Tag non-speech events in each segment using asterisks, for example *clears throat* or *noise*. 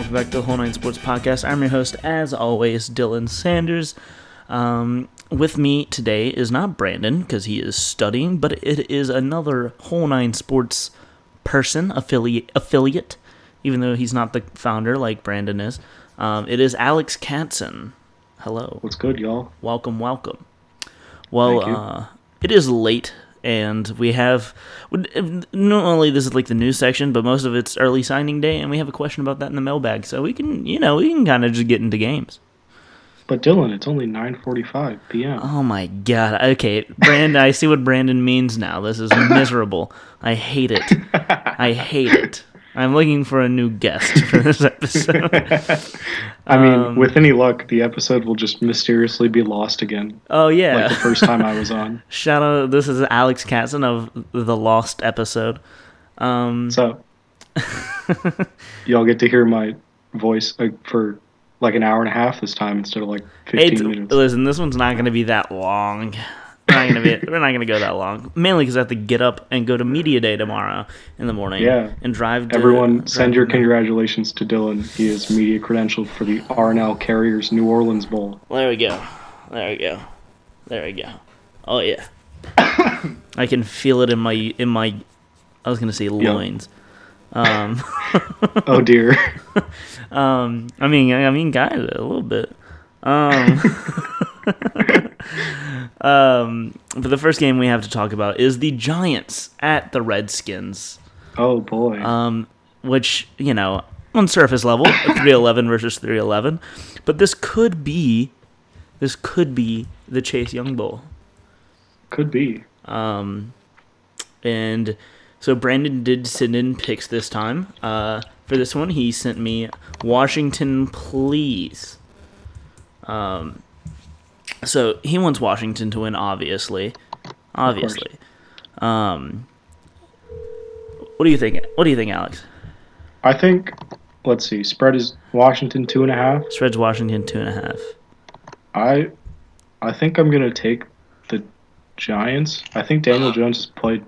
welcome back to the Whole Nine Sports Podcast. I'm your host, as always, Dylan Sanders. Um, with me today is not Brandon because he is studying, but it is another Whole Nine Sports person affiliate. Affiliate, even though he's not the founder like Brandon is. Um, it is Alex Katson. Hello, What's good, y'all? welcome, welcome. Well, uh, it is late, and we have not only this is like the news section, but most of it's early signing day, and we have a question about that in the mailbag. So we can, you know, we can kind of just get into games. But Dylan, it's only 9:45 p.m. Oh my god. Okay, Brandon, I see what Brandon means now. This is miserable. I hate it. I hate it. I'm looking for a new guest for this *laughs* episode. I mean, um, with any luck, the episode will just mysteriously be lost again, Oh yeah. like the first time I was on. *laughs* Shout out. This is Alex Katson of the Lost episode. Um, So, y'all get to hear my voice uh, for like an hour and a half this time instead of like 15 It's, minutes. listen, this one's not going to be that long. We're not gonna be. we're not gonna go that long. Mainly because I have to get up and go to media day tomorrow in the morning. Yeah. and drive. To, Everyone, drive send your congratulations to Dylan. He is media credentialed for the RNL Carriers New Orleans Bowl. There we go. There we go. There we go. Oh yeah. *coughs* I can feel it in my in my. I was gonna say loins. Um, Oh dear. *laughs* um. I mean, I mean, guys, a little bit. Um. *laughs* *laughs* um. But the first game we have to talk about is the Giants at the Redskins. oh boy. um, which you know on surface level, *laughs* three eleven versus three eleven, but this could be, this could be the Chase Young Bowl. Could be. Um, and so Brandon did send in picks this time. Uh, for this one, he sent me Washington, please. Um, so he wants Washington to win, obviously, obviously. Um, what do you think? What do you think, Alex? I think. Let's see. Spread is Washington two and a half. Spreads Washington two and a half. I I think I'm gonna take the Giants. I think Daniel *gasps* Jones has played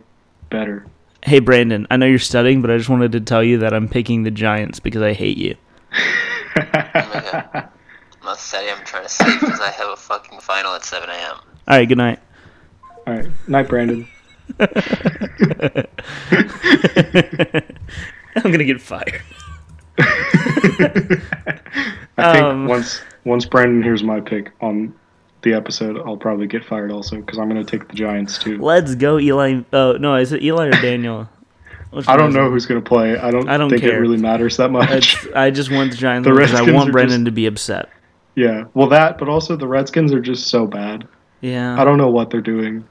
better. Hey Brandon, I know you're studying, but I just wanted to tell you that I'm picking the Giants because I hate you. *laughs* not studying, I'm trying to sleep because I have a fucking final at 7 a.m. All right, good night. All right, night, Brandon. *laughs* I'm gonna get fired. I think Um, once once Brandon hears my pick on the episode, I'll probably get fired also because I'm gonna take the Giants too. Let's go, Eli. Oh no, is it Eli or Daniel? Which I don't know it? who's gonna play. I don't. I don't think care. it really matters that much. It's, I just want the Giants *laughs* The because I want are Brandon just- to be upset. Yeah, well that, but also the Redskins are just so bad. Yeah, I don't know what they're doing.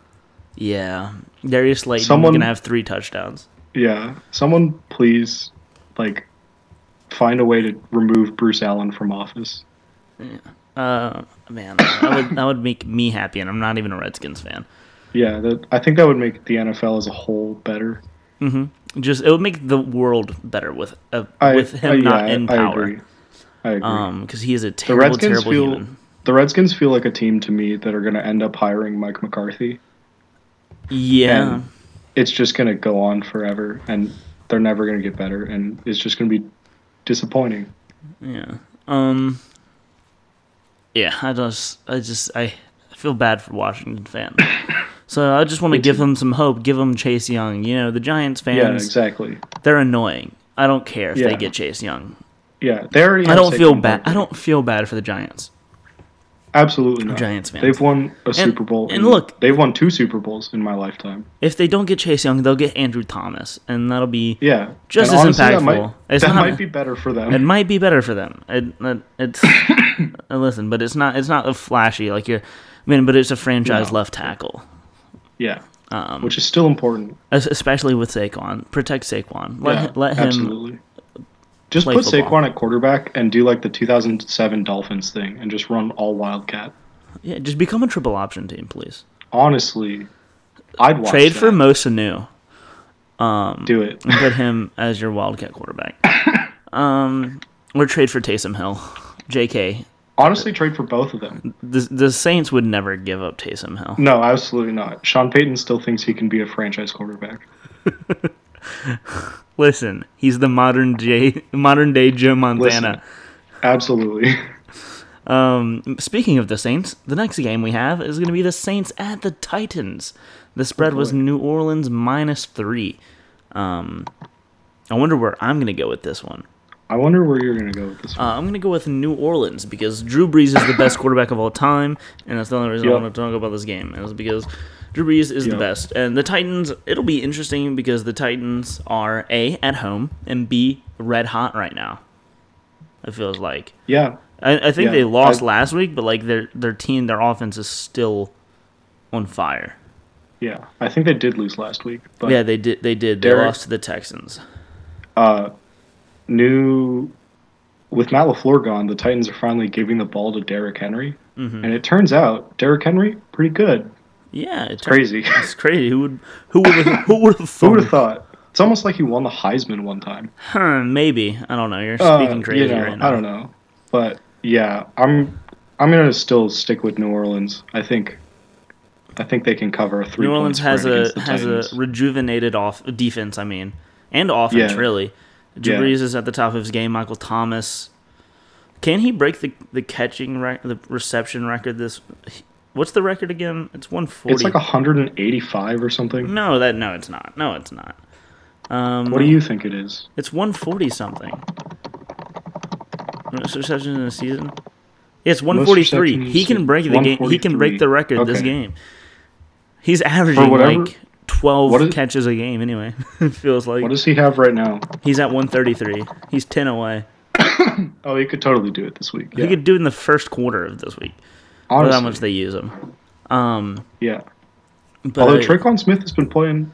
Yeah, Darius Slayton Someone- gonna have three touchdowns. Yeah, someone please, like, find a way to remove Bruce Allen from office. Uh, man, that would *coughs* that would make me happy, and I'm not even a Redskins fan. Yeah, that I think that would make the NFL as a whole better. Mm-hmm. Just it would make the world better with uh, I, with him I- not yeah, in I power. agree. I agree. Um, because he is a the terrible, Redskins terrible feel human. the Redskins feel like a team to me that are going to end up hiring Mike McCarthy. Yeah, and- It's just going to go on forever, and they're never going to get better, and it's just going to be disappointing. yeah. Um, yeah. I just, I just, I feel bad for Washington fans. *laughs* so I just want to give them some hope. Give them Chase Young. You know, the Giants fans. yeah, exactly. They're annoying. I don't care if Yeah. they get Chase Young. Yeah, they already. I don't feel bad. I don't feel bad for the Giants. Absolutely not. Giants fans. They've won a Super Bowl. and look- they've won two Super Bowls in my lifetime. If they don't get Chase Young, they'll get Andrew Thomas, and that'll be Yeah, Just And as honestly, That impactful. might, It's that not- might be better for them. It might be better for them. It, it it's *coughs* uh, listen, but it's not. It's not a flashy like you're. I mean, but it's a franchise No. left tackle, yeah, um, which is still important. especially with Saquon. Protect Saquon. Let yeah, let him absolutely. Just put football. Saquon at quarterback and do like the 2007 Dolphins thing and just run all Wildcat. Yeah, just become a triple option team, please. Honestly, I'd watch Trade for that. Mosanu. Um, Do it. and put him *laughs* as your Wildcat quarterback. Um, or trade for Taysom Hill. J.K. Honestly, trade for both of them. The the Saints would never give up Taysom Hill. No, absolutely not. Sean Payton still thinks he can be a franchise quarterback. *laughs* *laughs* Listen, he's the modern J modern day Joe Montana. Absolutely. *laughs* Um, speaking of the Saints, the next game we have is going to be the Saints at the Titans. The spread was. New Orleans minus three. Um, I wonder where I'm going to go with this one. I wonder where you're going to go with this Uh, one. I'm going to go with New Orleans because Drew Brees is the best *laughs* quarterback of all time, and that's the only reason I want to talk about this game. Is because Drew Brees is the best, and the Titans. It'll be interesting because the Titans are a at home and b red hot right now. It feels like. yeah. I, I think Yeah, they lost I- last week, but like their their team, their offense is still on fire. Yeah. I think they did lose last week. But yeah, they did. They did. They lost to the Texans. uh, new with Matt Lafleur gone, the Titans are finally giving the ball to Derrick Henry, Mhm. and it turns out Derrick Henry pretty good. Yeah, it's Crazy. *laughs* It's crazy. Who would who would have who would have *laughs* Who thought? would have thought? It's almost like he won the Heisman one time. Huh, maybe I don't know. You're Uh, speaking crazy you know, right now. I don't know, but yeah, I'm I'm gonna still stick with New Orleans. I think I think they can cover a three. New Orleans has a has a rejuvenated off defense. I mean, and offense Yeah. really. Drew Yeah. Is at the top of his game. Michael Thomas. Can he break the the catching rec- the reception record? This what's the record again? It's one forty. It's like 185 or something. No, that no, it's not. No, it's not. Um, What do you think it is? It's one forty something. Most receptions in a season. Yeah, it's one forty three. He can break the game. He can break the record this game. He's averaging whatever- like twelve what is- catches a game. Anyway, *laughs* it feels like What does he have right now? he's at one thirty three. He's ten away. *coughs* Oh, he could totally do it this week. Yeah. He could do it in the first quarter of this week. Honestly, how much they use him. Um, yeah. but Although Tre'Quan Smith has been playing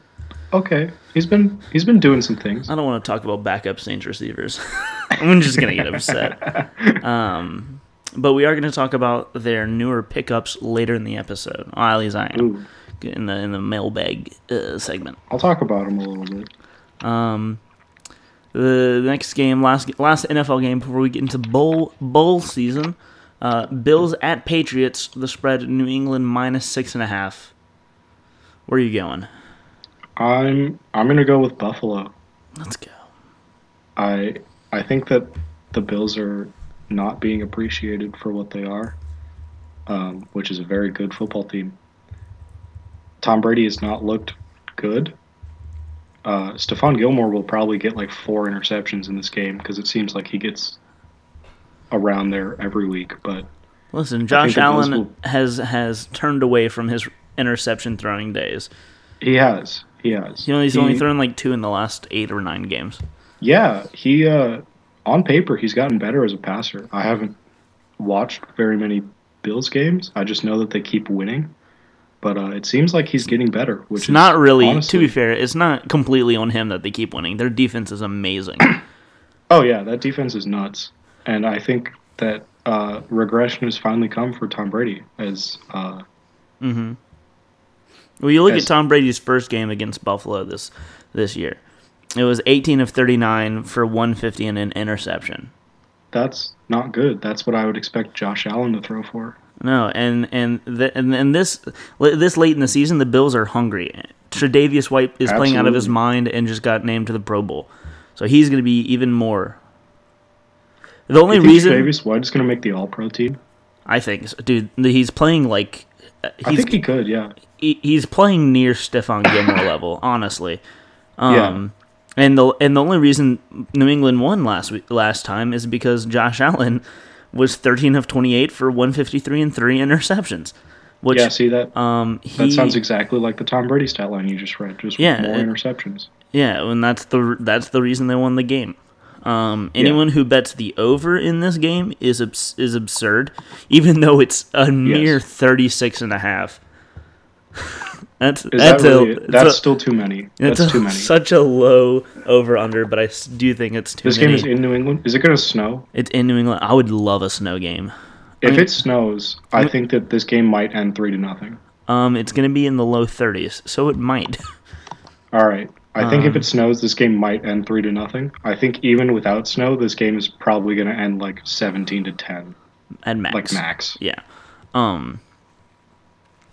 okay. He's been he's been doing some things. I don't want to talk about backup Saints receivers. *laughs* I'm just gonna get upset. *laughs* Um, but we are gonna talk about their newer pickups later in the episode. Or at least I am Ooh, in the in the mailbag uh, segment. I'll talk about them a little bit. Um, the next game, last last NFL game before we get into bowl bowl season. Uh, Bills at Patriots. The spread: New England minus six and a half. Where are you going? I'm I'm gonna go with Buffalo. Let's go. I I think that the Bills are not being appreciated for what they are, um, which is a very good football team. Tom Brady has not looked good. Uh, Stephon Gilmore will probably get like four interceptions in this game because it seems like he gets around there every week. But Listen, Josh Allen will- has has turned away from his interception throwing days. he has, he has. You know, he's He- only thrown like two in the last eight or nine games. Yeah, he uh, on paper he's gotten better as a passer. I haven't watched very many Bills games. I just know that they keep winning, but uh, it seems like he's getting better. Which It's is not really, honestly- to be fair, it's not completely on him that they keep winning. Their defense is amazing. *coughs* Oh yeah, that defense is nuts, and I think that uh, regression has finally come for Tom Brady as uh, hmm Well, you look Yes. at Tom Brady's first game against Buffalo this this year. It was 18 of 39 for 150 and an interception. that's not good. That's what I would expect Josh Allen to throw for. No, and and the, and, and this this late in the season, the Bills are hungry. Tre'Davious White is playing out of his mind and just got named to the Pro Bowl, so he's going to be even more. The only reason Tre'Davious White is going to make the All Pro team? I think, dude, he's playing like uh, I think he could. Yeah, he, he's playing near Stephon Gilmore level, *laughs* honestly. Um, Yeah. And the and the only reason New England won last week, last time is because Josh Allen was 13 of 28 for 153 and three interceptions. Which yeah. See that? um he that sounds exactly like the Tom Brady stat line you just read. Just Yeah, more interceptions. yeah, and that's the that's the reason they won the game. Um, anyone who bets the over in this game is abs- is absurd, even though it's a mere 36 and a half. *laughs* That's Is that's that really, a that's a- still too many. *laughs* that's a- too many. such a low over under, but I do think it's too This many. game is in New England. Is it going to snow? it's in New England. I would love a snow game. If mean- it snows, I think that this game might end three to nothing. Um, it's gonna be in the low 30s, so it might. *laughs* All right. I think if Um, it snows, this game might end three to nothing. I think even without snow, this game is probably going to end like seventeen to ten, At max. like max. Yeah. Um.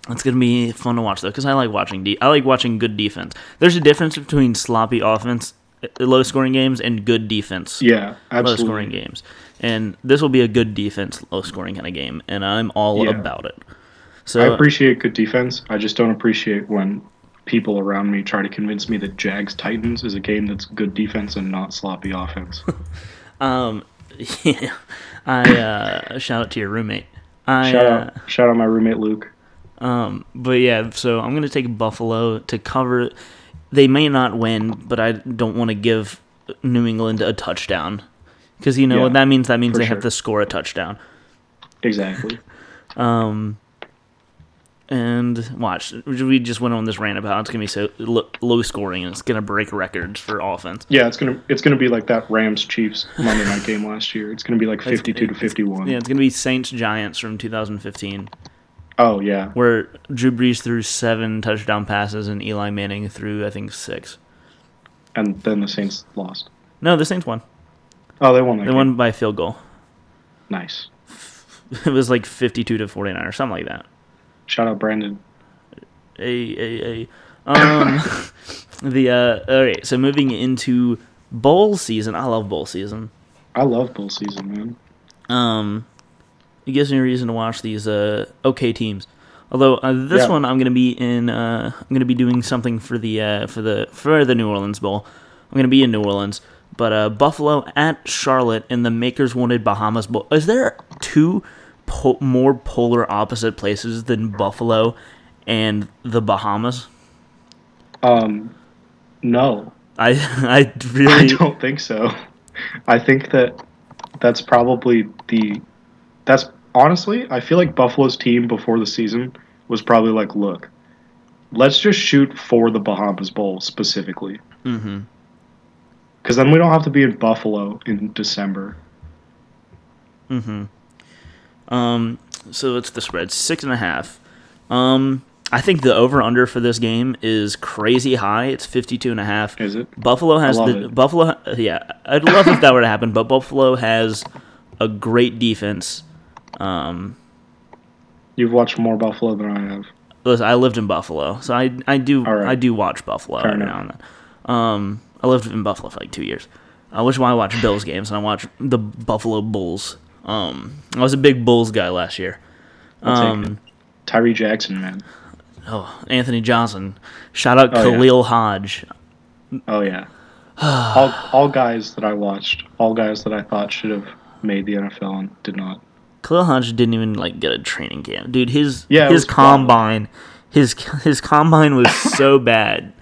It's gonna be fun to watch though, because I like watching. De- I like watching good defense. There's a difference between sloppy offense, uh, low scoring games, and good defense, Yeah, low scoring games. And this will be a good defense, low scoring kind of game, and I'm all Yeah. about it. So I appreciate good defense. I just don't appreciate when people around me try to convince me that Jags Titans is a game that's good defense and not sloppy offense. *laughs* Um, *laughs* yeah, I uh, shout out to your roommate. I, shout uh, out, shout out my roommate Luke. um, but yeah, so I'm gonna take Buffalo to cover. They may not win, but I don't want to give New England a touchdown because you know Yeah, what that means. That means they have to score a touchdown. Exactly. *laughs* Um, and watch, we just went on this rant about how it's gonna be so low scoring and it's gonna break records for offense. Yeah, it's gonna it's gonna be like that Rams Chiefs Monday night game last year. It's gonna be like *laughs* fifty two to fifty one. Yeah, it's gonna be Saints Giants from 2015. Oh yeah. where Drew Brees threw seven touchdown passes and Eli Manning threw I think six. And then the Saints lost. No, the Saints won. Oh, they won that They game. won by a field goal. Nice. *laughs* It was like fifty-two to forty-nine or something like that. Shout out Brandon. A a a. Um, *laughs* the uh. All right, so moving into bowl season. I love bowl season. I love bowl season, man. Um, it gives me a reason to watch these uh okay teams. Although uh, this Yeah. one I'm gonna be in, uh, I'm gonna be doing something for the uh, for the for the New Orleans Bowl. I'm gonna be in New Orleans, but uh, Buffalo at Charlotte in the Makers Wanted Bahamas Bowl. Is there two po- more polar opposite places than Buffalo and the Bahamas? Um, no, I I *laughs* I really don't think so. I think that that's probably the that's honestly, I feel like Buffalo's team before the season was probably like, look, let's just shoot for the Bahamas Bowl specifically. hmm Because then we don't have to be in Buffalo in December. Mm-hmm. Um, so it's the spread six and a half. Um, I think the over under for this game is crazy high. It's 52 and a half. Is it? Buffalo has the it. Buffalo. Yeah, I'd love if that were to happen, but Buffalo has a great defense. Um, You've watched more Buffalo than I have. listen, I lived in Buffalo, so I I do right. I do watch Buffalo Fair every enough. now and then. Um, I lived in Buffalo for like two years, I why I watch Bills games and I watch the Buffalo Bulls. Um, I was a big Bulls guy last year. Um. Tyree Jackson, man. Oh, Anthony Johnson. Shout out Oh, yeah. Khalil Hodge. Oh yeah. *sighs* all all guys that I watched, all guys that I thought should have made the NFL and did not. Khalil Hodge didn't even like get a training camp. Dude, his Yeah, his combine his his combine was so *coughs* bad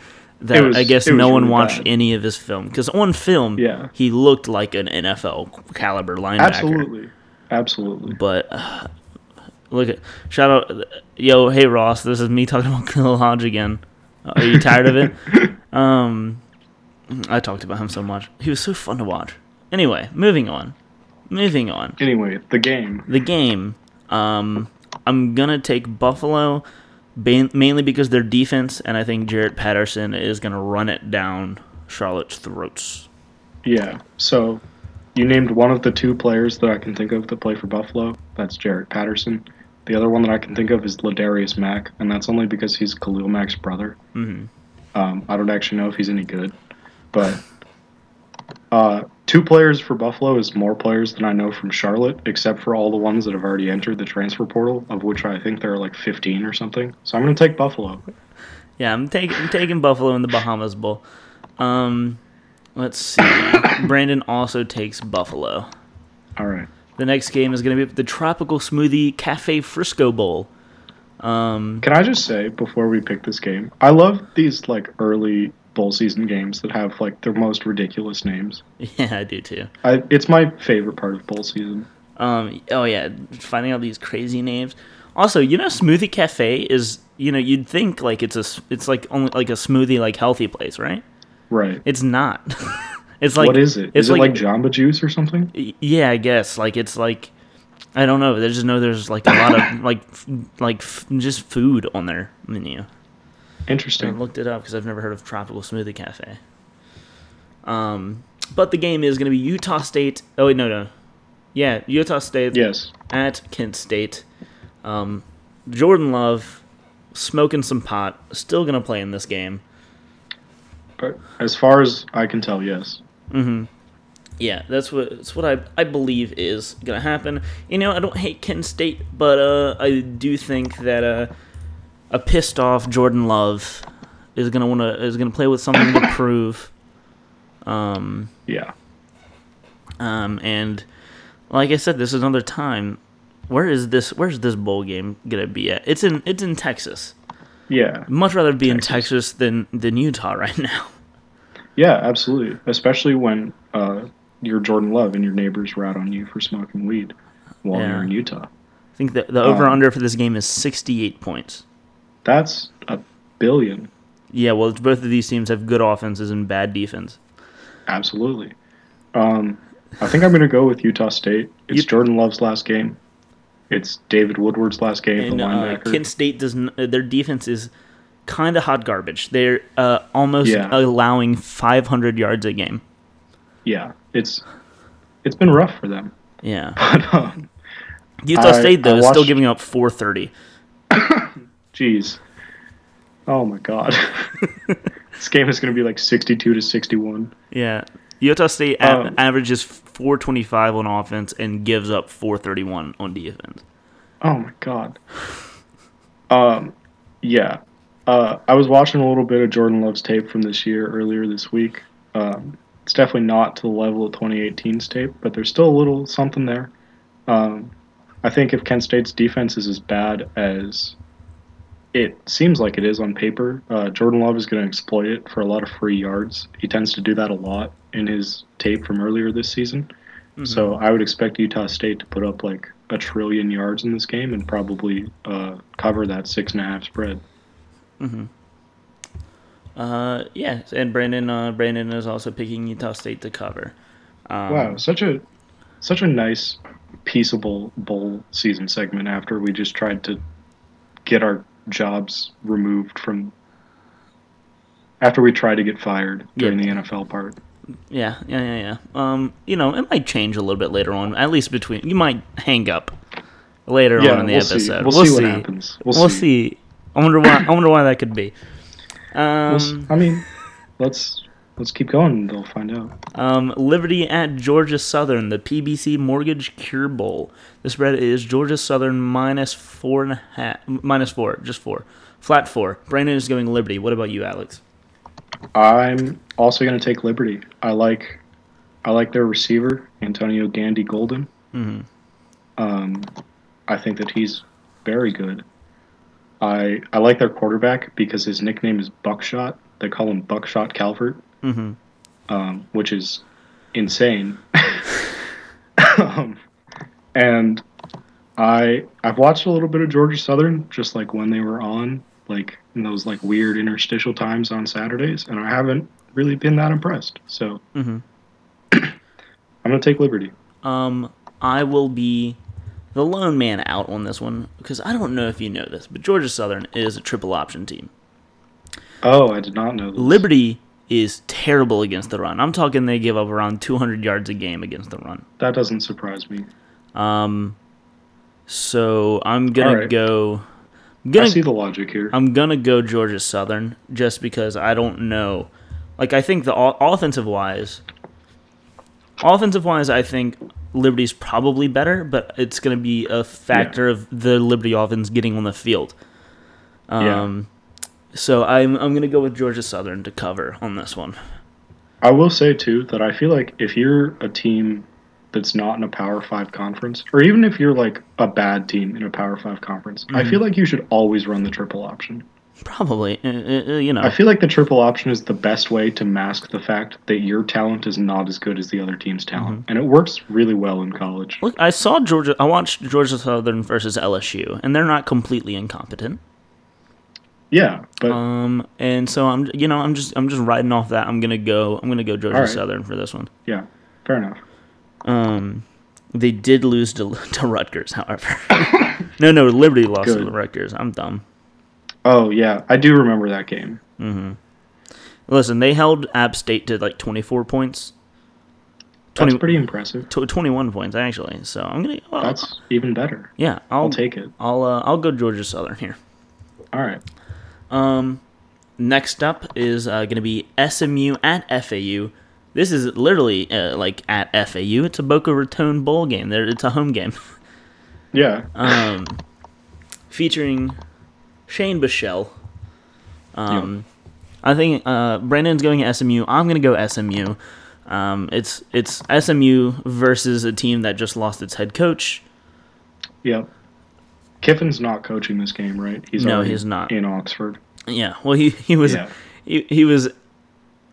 that was- I guess no one really watched bad. any of his film cuz on film Yeah. he looked like an NFL caliber linebacker. Absolutely. Absolutely. But uh, look at shout out yo, hey Ross, this is me talking about *laughs* Khalil Hodge again. Are you tired of it? *laughs* Um I talked about him so much. He was so fun to watch. Anyway, moving on. Moving on. Anyway, the game. The game. Um, I'm gonna take Buffalo, mainly because their defense, and I think Jaret Patterson is gonna run it down Charlotte's throats. Yeah. So you named one of the two players that I can think of that play for Buffalo. That's Jaret Patterson. The other one that I can think of is Ladarius Mack, and that's only because he's Khalil Mack's brother. hmm Um, I don't actually know if he's any good, but uh, two players for Buffalo is more players than I know from Charlotte, except for all the ones that have already entered the transfer portal, of which I think there are like 15 or something. So I'm going to take Buffalo. Yeah, I'm taking I'm taking Buffalo in the Bahamas Bowl. Um, let's see. *coughs* Brandon also takes Buffalo. All right. The next game is gonna be the Tropical Smoothie Cafe Frisco Bowl. Um, Can I just say before we pick this game, I love these like early bowl season games that have like their most ridiculous names. *laughs* yeah, I do too. I, it's my favorite part of bowl season. Um, oh yeah, finding out these crazy names. Also, you know, Smoothie Cafe is you know you'd think like it's a it's like only like a smoothie like healthy place, right? Right. It's not. *laughs* it's like what is it? It's Is it like Jamba Juice or something? Yeah, I guess like it's like I don't know. I just know there's like a lot of like f- like f- just food on their menu. I Interesting. looked it up because I've never heard of Tropical Smoothie Cafe. Um, but the game is going to be Utah State. Oh wait, no, no, yeah, Utah State Yes. at Kent State. Um, Jordan Love smoking some pot, still going to play in this game. But as far as I can tell, yes. Yeah, that's what that's what I I believe is gonna happen. You know, I don't hate Kent State, but uh, I do think that uh, a pissed off Jordan Love is gonna wanna is gonna play with something to *coughs* prove. Um, Yeah. um, and like I said, this is another time. Where is this? Where's this bowl game gonna be at? It's in it's in Texas. Yeah. Much rather be in Texas. Texas than than Utah *laughs* right now. Yeah, absolutely. Especially when uh, you're Jordan Love and your neighbors rat on you for smoking weed while Yeah. you're in Utah. I think the the over under for this game is sixty eight points. That's a billion. Yeah, well, both of these teams have good offenses and bad defense. Absolutely. Um, I think I'm going to go with Utah State. It's You- Jordan Love's last game. It's David Woodward's last game, And the uh, linebacker. Kent State does n- uh, their defense is kind of hot garbage. They're uh, almost Yeah. allowing 500 yards a game. yeah, it's it's been rough for them. Yeah, *laughs* But um, Utah I- State though I is still giving up 430. Jeez. Oh my god. *laughs* this game is going to be like 62 to 61. Yeah, Utah State Um, averages 425 on offense and gives up 431 on defense. Oh my god. Um, yeah. Uh, I was watching a little bit of Jordan Love's tape from this year earlier this week. Um, it's definitely not to the level of 2018's tape, but there's still a little something there. Um, I think if Kent State's defense is as bad as it seems like it is on paper, uh, Jordan Love is going to exploit it for a lot of free yards. He tends to do that a lot in his tape from earlier this season. So I would expect Utah State to put up like a trillion yards in this game and probably uh, cover that six and a half spread. Uh, yeah, and Brandon uh, Brandon is also picking Utah State to cover. Um, Wow, such a such a nice, peaceable bowl season segment after we just tried to get our jobs removed from. After we try to get fired during Yeah. the NFL part. Yeah, yeah, yeah, yeah. Um, you know, it might change a little bit later on. At least between you might hang up later Yeah, on in the we'll see. episode. We'll see what happens. We'll We'll, see. see. I wonder why. I wonder why that could be. We'll Um, I mean, let's let's keep going. They'll find out. um, Liberty at Georgia Southern, the FBC Mortgage Cure Bowl. The spread is Georgia Southern minus four and a half, minus four, just four, flat four. Brandon is going Liberty. What about you, Alex? I'm also going to take Liberty. I like, I like their receiver Antonio Gandy Golden. Mm-hmm. Um, I think that he's very good. I I like their quarterback because his nickname is Buckshot. They call him Buckshot Calvert, Mm-hmm. um, which is insane. *laughs* um, and I I've watched a little bit of Georgia Southern just like when they were on like in those like weird interstitial times on Saturdays, and I haven't really been that impressed. So Mhm. *clears throat* I'm gonna take Liberty. Um, I will be the lone man out on this one because I don't know if you know this, but Georgia Southern is a triple option team. Oh, I did not know this. Liberty is terrible against the run. I'm talking they give up around 200 yards a game against the run. That doesn't surprise me. Um, so I'm gonna right. go. I Gonna see the logic here. I'm gonna go Georgia Southern just because I don't know. Like I think the offensive wise, offensive wise, I think Liberty's probably better, but it's gonna be a factor of the Liberty offense getting on the field. Um, so I'm I'm gonna go with Georgia Southern to cover on this one. I will say too that I feel like if you're a team that's not in a Power Five conference, or even if you're like a bad team in a Power Five conference, I feel like you should always run the triple option. Probably, uh, uh, you know. I feel like the triple option is the best way to mask the fact that your talent is not as good as the other team's talent, and it works really well in college. Look, I saw Georgia. I watched Georgia Southern versus LSU, and they're not completely incompetent. Yeah, but Um, and so I'm, you know, I'm just, I'm just riding off that. I'm gonna go, I'm gonna go Georgia right. Southern for this one. yeah, fair enough. Um, they did lose to, *laughs* to Rutgers, however. *laughs* no, no, Liberty lost to Good. the Rutgers. I'm dumb. Oh yeah, I do remember that game. Mm-hmm. Listen, they held App State to like 24 points. That's pretty impressive. tw 21 points actually. So I'm gonna. Well, That's even better. yeah. I'll, I'll take it. I'll uh, I'll go Georgia Southern here. All right. Um, next up is uh, going to be SMU at FAU. This is literally uh, like at FAU. It's a Boca Raton bowl game. There, it's a home game. *laughs* Yeah. Um, featuring Shane Buechele. Um, I think uh, Brandon's going to SMU. I'm going to go SMU. Um, it's it's SMU versus a team that just lost its head coach. Yep. Kiffin's not coaching this game, right? He's No, he's not. in Oxford. Yeah, well he he was Yeah. he, he was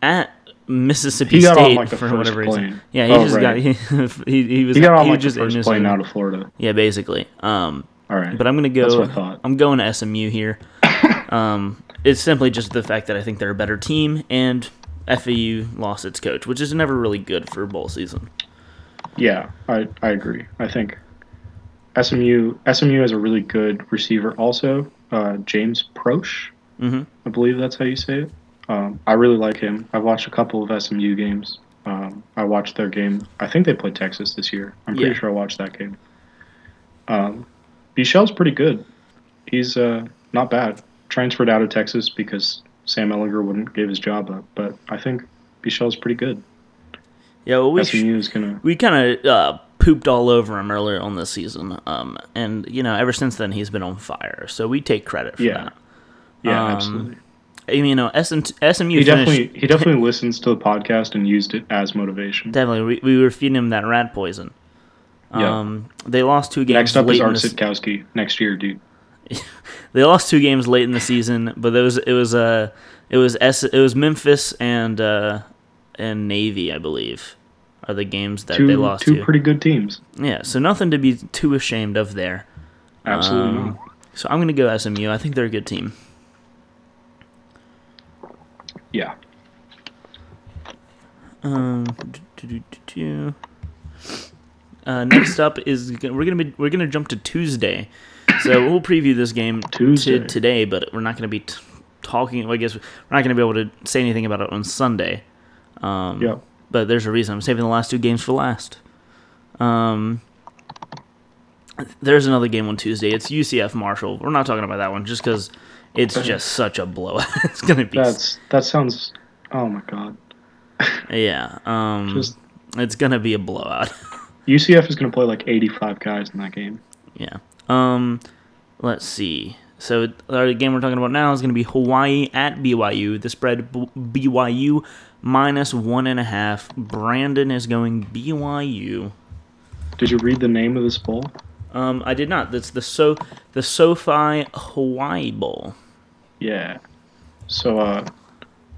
at Mississippi He got on, State like, the for first whatever reason. Yeah, he Oh, just got he, *laughs* he, he was He got on he like the just in first plane out of Florida. Yeah, basically. Um, All right. but I'm gonna go. That's what I thought. I'm going to SMU here. *laughs* um, it's simply just the fact that I think they're a better team, and FAU lost its coach, which is never really good for a bowl season. Yeah, I, I agree. I think SMU SMU has a really good receiver also, uh, James Proche. Mhm. I believe that's how you say it. Um, I really like him. I've watched a couple of SMU games. Um, I watched their game. I think they played Texas this year. I'm pretty Yeah. sure I watched that game. Um, Buechele's pretty good. He's uh, not bad. Transferred out of Texas because Sam Ehlinger wouldn't give his job up, but I think Buechele's pretty good. Yeah, well, we SMU is gonna. we kind of uh, pooped all over him earlier on this season, um, and you know, ever since then he's been on fire. So we take credit for Yeah. that. Yeah, Um, absolutely. I mean, you know, SMU, SMU He finished, definitely he definitely listens to the podcast and used it as motivation. Definitely, we, we were feeding him that rat poison. Yeah. Um, they lost two games Next up late is in Art Sitkowski next year, dude. *laughs* They lost two games late in the season, but it was it was uh it was S, it was Memphis and uh and Navy, I believe, are the games that Two they lost two to. pretty good teams. yeah, so nothing to be too ashamed of there. Absolutely Um. So I'm gonna go SMU. I think they're a good team. Yeah. Um. Uh, next up is we're gonna be we're gonna jump to Tuesday, so we'll preview this game Tuesday. to today, but we're not gonna be t- talking. I guess we're not gonna be able to say anything about it on Sunday. Um, Yep. But there's a reason I'm saving the last two games for last. Um, there's another game on Tuesday. It's UCF Marshall. We're not talking about that one just because it's just such a blowout. *laughs* it's gonna be That's that sounds. Oh my god. *laughs* yeah. Um, Just it's gonna be a blowout. *laughs* UCF is going to play like 85 guys in that game. Yeah. Um, let's see. So the game we're talking about now is going to be Hawaii at BYU. The spread BYU minus one and a half. Brandon is going BYU. Did you read the name of this bowl? Um, I did not. That's the so the SoFi Hawaii Bowl. Yeah. So uh,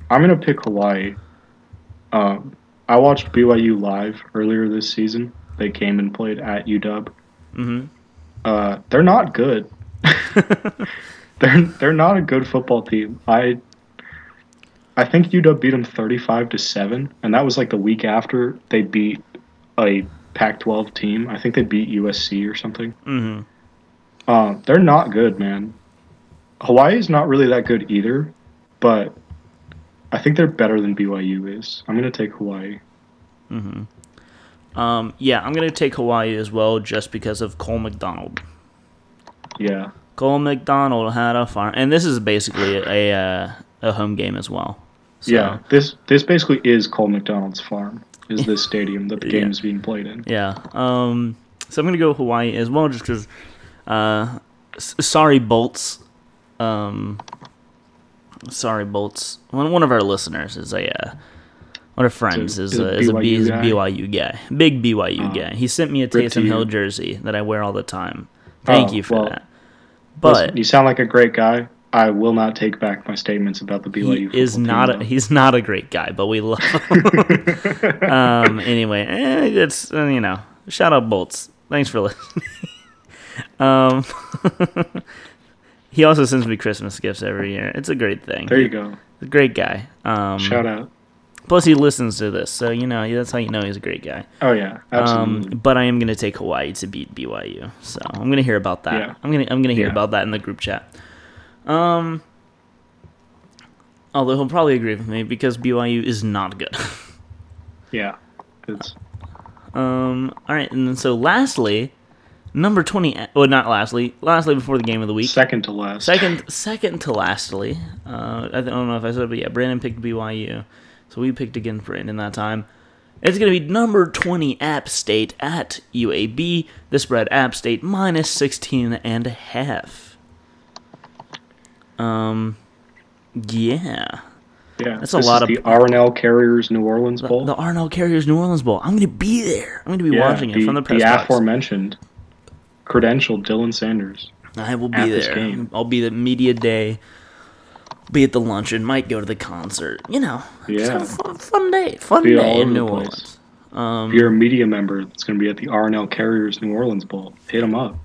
I'm gonna pick Hawaii. Um, I watched BYU live earlier this season. They came and played at UW. Mm-hmm. Uh, they're not good. *laughs* they're they're not a good football team. I I think UW beat them 35 to 7 and that was like the week after they beat a Pac-12 team. I think they beat USC or something. Mm-hmm. Uh, they're not good, man. Hawaii is not really that good either, but I think they're better than BYU is. I'm going to take Hawaii. Um, yeah, I'm gonna take Hawaii as well, just because of Cole McDonald. Yeah. Cole McDonald had a farm, and this is basically a a, a home game as well. So, Yeah. This this basically is Cole McDonald's farm. Is this stadium that the Yeah. game is being played in? Yeah. Um. So I'm gonna go Hawaii as well, just because. Uh, s- sorry, Bolts. Um. Sorry, Bolts. One one of our listeners is a. Uh, one of friends Is is a- is a a, B, is a BYU BYU guy, big BYU Oh. guy. He sent me a to Taysom Hill jersey that I wear all the time. Thank Oh, you for well, that. But Listen, you sound like a great guy. I will not take back my statements about the BYU. he is not a, he's not a great guy, but we love him. *laughs* um anyway, eh, it's uh, you know, shout out Bolts. Thanks for listening. *laughs* um *laughs* he also sends me Christmas gifts every year. It's a great thing. There you go. a great guy. Um, Shout out. Plus, he listens to this, so you know that's how you know he's a great guy. Oh yeah, Um, absolutely. but I am gonna take Hawaii to beat BYU, so I'm gonna hear about that. Yeah. I'm gonna I'm gonna hear Yeah. about that in the group chat. Um, although he'll probably agree with me because BYU is not good. *laughs* yeah, it's um, all right, and then so lastly, number twenty. Well, not lastly. Lastly, before the game of the week. second to last. Second, second to lastly, uh, I don't know if I said, it, but yeah, Brandon picked BYU, so we picked against Brandon that time. It's gonna be number twenty App State at UAB. The spread App State minus sixteen and a half. Um, yeah, Yeah, That's a lot of- the RNL Carriers New Orleans Bowl. the RNL Carriers New Orleans Bowl. I'm gonna be there. I'm gonna be yeah, watching it from the press the box. aforementioned credentialed Dylan Sanders. I will be there. I'll be at media day. Be at the luncheon. Might go to the concert. You know, just Yeah. have a fun, fun day. Fun Be day in New. Orleans. Um, If you're a media member that's going to be at the RNL Carriers New Orleans Bowl, hit them up.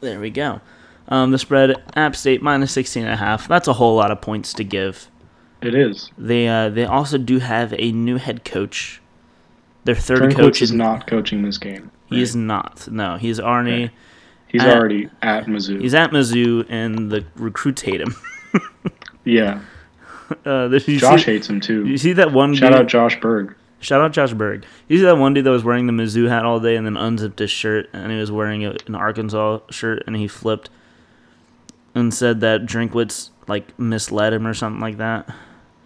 There we go. Um, the spread App State minus 16 and a half. That's a whole lot of points to give. It is. They uh, they also do have a new head coach. Their third Drinkwitz coach is not coaching this game. Right? not. No, he's Arnie. Okay. He's at- already at Mizzou. He's at Mizzou, and the recruits *laughs* hate him. yeah. Uh, Josh see, hates him too. You see that one Shout dude? out Josh Berg. Shout out Josh Berg. You see that one dude that was wearing the Mizzou hat all day and then unzipped his shirt and he was wearing a, an Arkansas shirt and he flipped and said that Drinkwitz like misled him or something like that.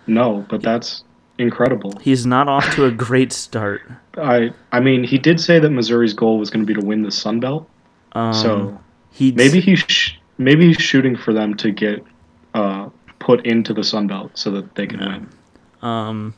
No, but that's incredible. He's not off to a great start. I I mean, he did say that Missouri's goal was going to be to win the Sun Belt. Um, so he maybe he's sh- maybe he's shooting for them to get uh, put into the Sun Belt so that they can win. um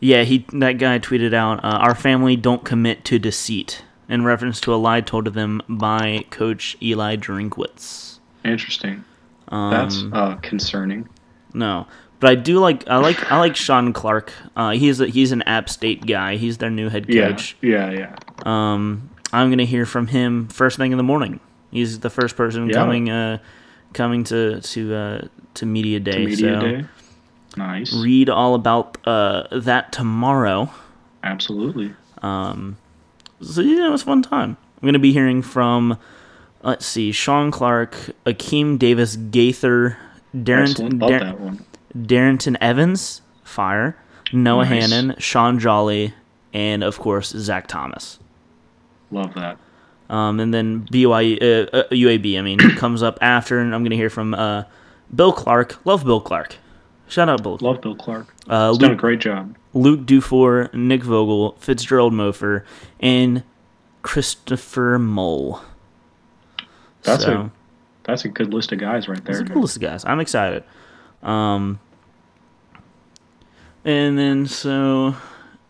yeah he that guy tweeted out uh, our family don't commit to deceit in reference to a lie told to them by Coach Eli Drinkwitz. Interesting. Um, That's uh, concerning. No, but I do like I like I like Shawn Clark. Uh, he's a, he's an App State guy. He's their new head Yeah, coach. yeah, yeah. Um, I'm gonna hear from him first thing in the morning. He's the first person Yeah. coming uh, coming to to uh, to media day. To media so day. Nice. read all about uh, that tomorrow. Absolutely. Um, so yeah, it was fun time. I'm gonna be hearing from let's see, Shawn Clark, Akeem Davis Gaither, Love Dar- Darrynton Evans, fire. Noah Nice. Hannon, Shaun Jolly, and of course Zac Thomas. Love that. Um, and then BYU, uh, uh, UAB, I mean, *coughs* comes up after, and I'm gonna hear from uh, Bill Clark. Love Bill Clark. Shout out Bill. Love Bill Clark. Uh, He's done a great job. Luke Dufour, Nick Vogel, Fitzgerald Mofer, and Christopher Mole. That's So- a that's a good list of guys right there. a cool list of guys. I'm excited. Um, and then so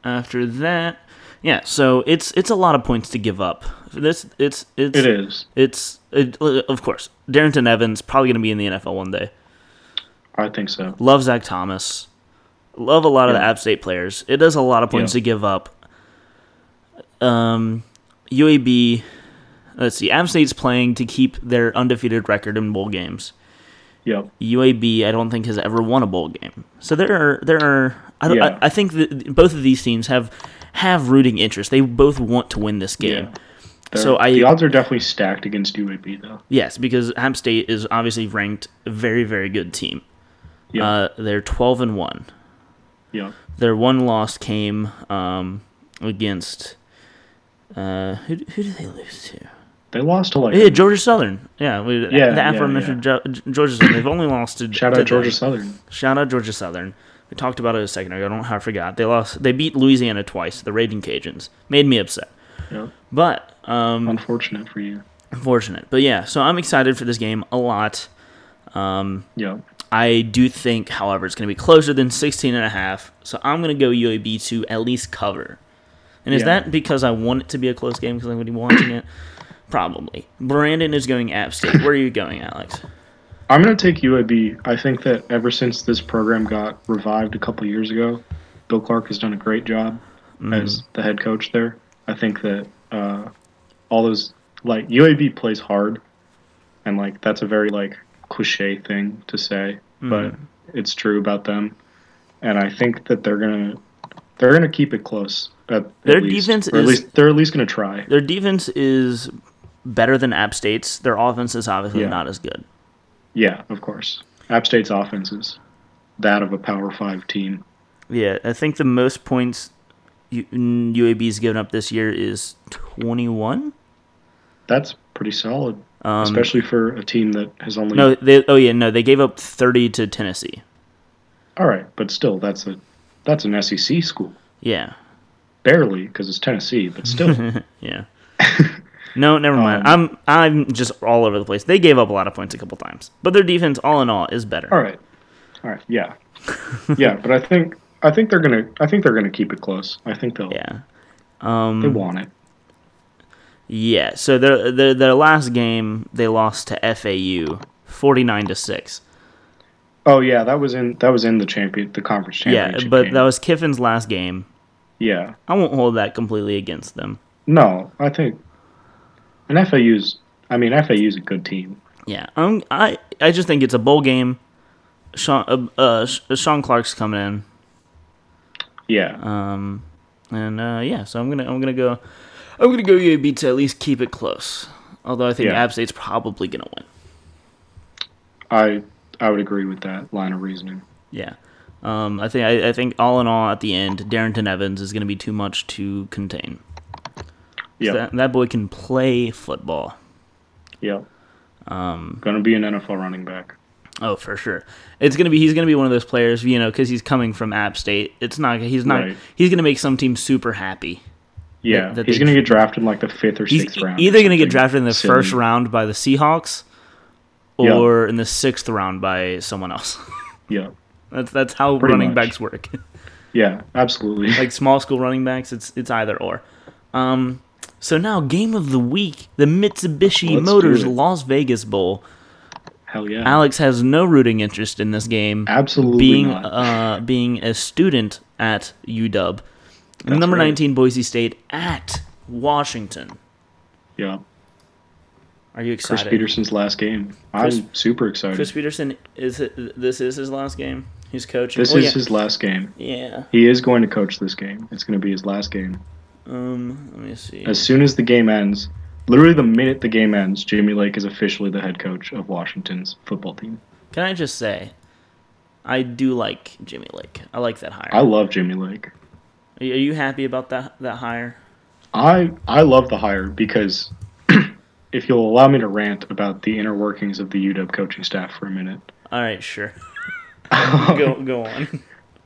after that, yeah. So it's it's a lot of points to give up. This it's it's It is. it's it, of course Darrynton Evans probably going to be in the NFL one day. I think so. Love Zac Thomas. Love a lot of the App State players. It does a lot of points Yeah. to give up. Um, UAB. Let's see. App State's playing to keep their undefeated record in bowl games. Yep. UAB, I don't think has ever won a bowl game. So there are there are. I, don't, Yeah. I, I think that both of these teams have have rooting interest. They both want to win this game. Yeah. So I- the odds are definitely stacked against UAB though. Yes, because App State is obviously ranked a very very good team. Yeah. Uh, they're twelve and one. Yeah. Their one loss came um, against. Uh, who, who did they lose to? They lost to like Yeah, Georgia Southern. Yeah, we, Yeah, the yeah, aforementioned Jo- Georgia Southern. They've only lost to *clears throat* shout to out Georgia them. Southern. Shout out Georgia Southern. We talked about it a second ago. I don't know how I forgot. They lost. They beat Louisiana twice. The Raging Cajuns made me upset, Yeah. but um, Unfortunate for you. unfortunate. But yeah, so I'm excited for this game a lot. Um, Yeah. I do think, however, it's going to be closer than 16 and a half. So I'm going to go UAB to at least cover. And is Yeah. that because I want it to be a close game because I'm going to be watching it? Probably. Brandon is going App State. Where are you going, Alex? I'm going to take UAB. I think that ever since this program got revived a couple years ago, Bill Clark has done a great job as the head coach there. I think that uh, all those like UAB plays hard. and like that's a very like cliche thing to say, but Mhm. it's true about them. And I think that they're gonna they're gonna keep it close. At, at Their least. defense Or at is- least they're at least gonna try. Their defense is better than App State's. Their offense is obviously Yeah. not as good. Yeah, of course. App State's offense is that of a Power Five team. Yeah, I think the most points UAB's given up this year is 21. That's pretty solid, Um, especially for a team that has only. no, they oh yeah, no, they gave up 30 to Tennessee. All right, but still, that's a that's an SEC school. Yeah. Barely, because it's Tennessee, but still. *laughs* Yeah. No, never mind. Um, I'm I'm just all over the place. They gave up a lot of points a couple times, but their defense, all in all, is better. all right, all right, yeah, *laughs* yeah. But I think I think they're gonna I think they're gonna keep it close. I think they'll Yeah. they Um. want it. Yeah. So their their their last game they lost to FAU, 49 to six. Oh yeah, that was in that was in the champion the conference championship. Yeah, but game. that was Kiffin's last game. yeah. I won't hold that completely against them. No, I think and FAU's. I mean, FAU's a good team. Yeah, um, I I just think it's a bowl game. Shawn uh, uh Shawn Clark's coming in. Yeah, Um, and uh, yeah, so I'm gonna I'm gonna go I'm gonna go UAB to at least keep it close. Although I think Yeah. App State's probably gonna win. I I would agree with that line of reasoning. Yeah. Um, I think I, I think all in all at the end, Darrynton Evans is gonna be too much to contain. Yeah, That, that boy can play football. yeah. Um, Gonna be an NFL running back. oh, for sure. It's gonna be he's gonna be one of those players, you know, because he's coming from App State. It's not he's not Right. he's gonna make some team super happy. Yeah, that he's gonna get drafted in like the fifth or sixth round. either going to get drafted in the first round by the Seahawks or in the sixth round by someone else. *laughs* Yeah, that's that's how Pretty running much. backs work. *laughs* yeah, absolutely. like small school running backs, it's it's either or. Um, so now game of the week, the Mitsubishi Let's Motors. Las Vegas Bowl. Hell yeah, Alex has no rooting interest in this game, absolutely being not. uh being a student at UW. That's Number right. 19 Boise State at Washington. yeah, Are you excited? Chris? Petersen's last game. Chris- I'm super excited. Chris Petersen is it, this is his last game. He's coaching. this Oh, is yeah. his last game. Yeah. He is going to coach this game. It's going to be his last game. Um. Let me see. As soon as the game ends, literally the minute the game ends, Jimmy Lake is officially the head coach of Washington's football team. Can I just say, I do like Jimmy Lake. I like that hire. I love Jimmy Lake. Are you, happy about that that hire? I I love the hire because *clears throat* if you'll allow me to rant about the inner workings of the UW coaching staff for a minute. All right, sure. *laughs* go go on.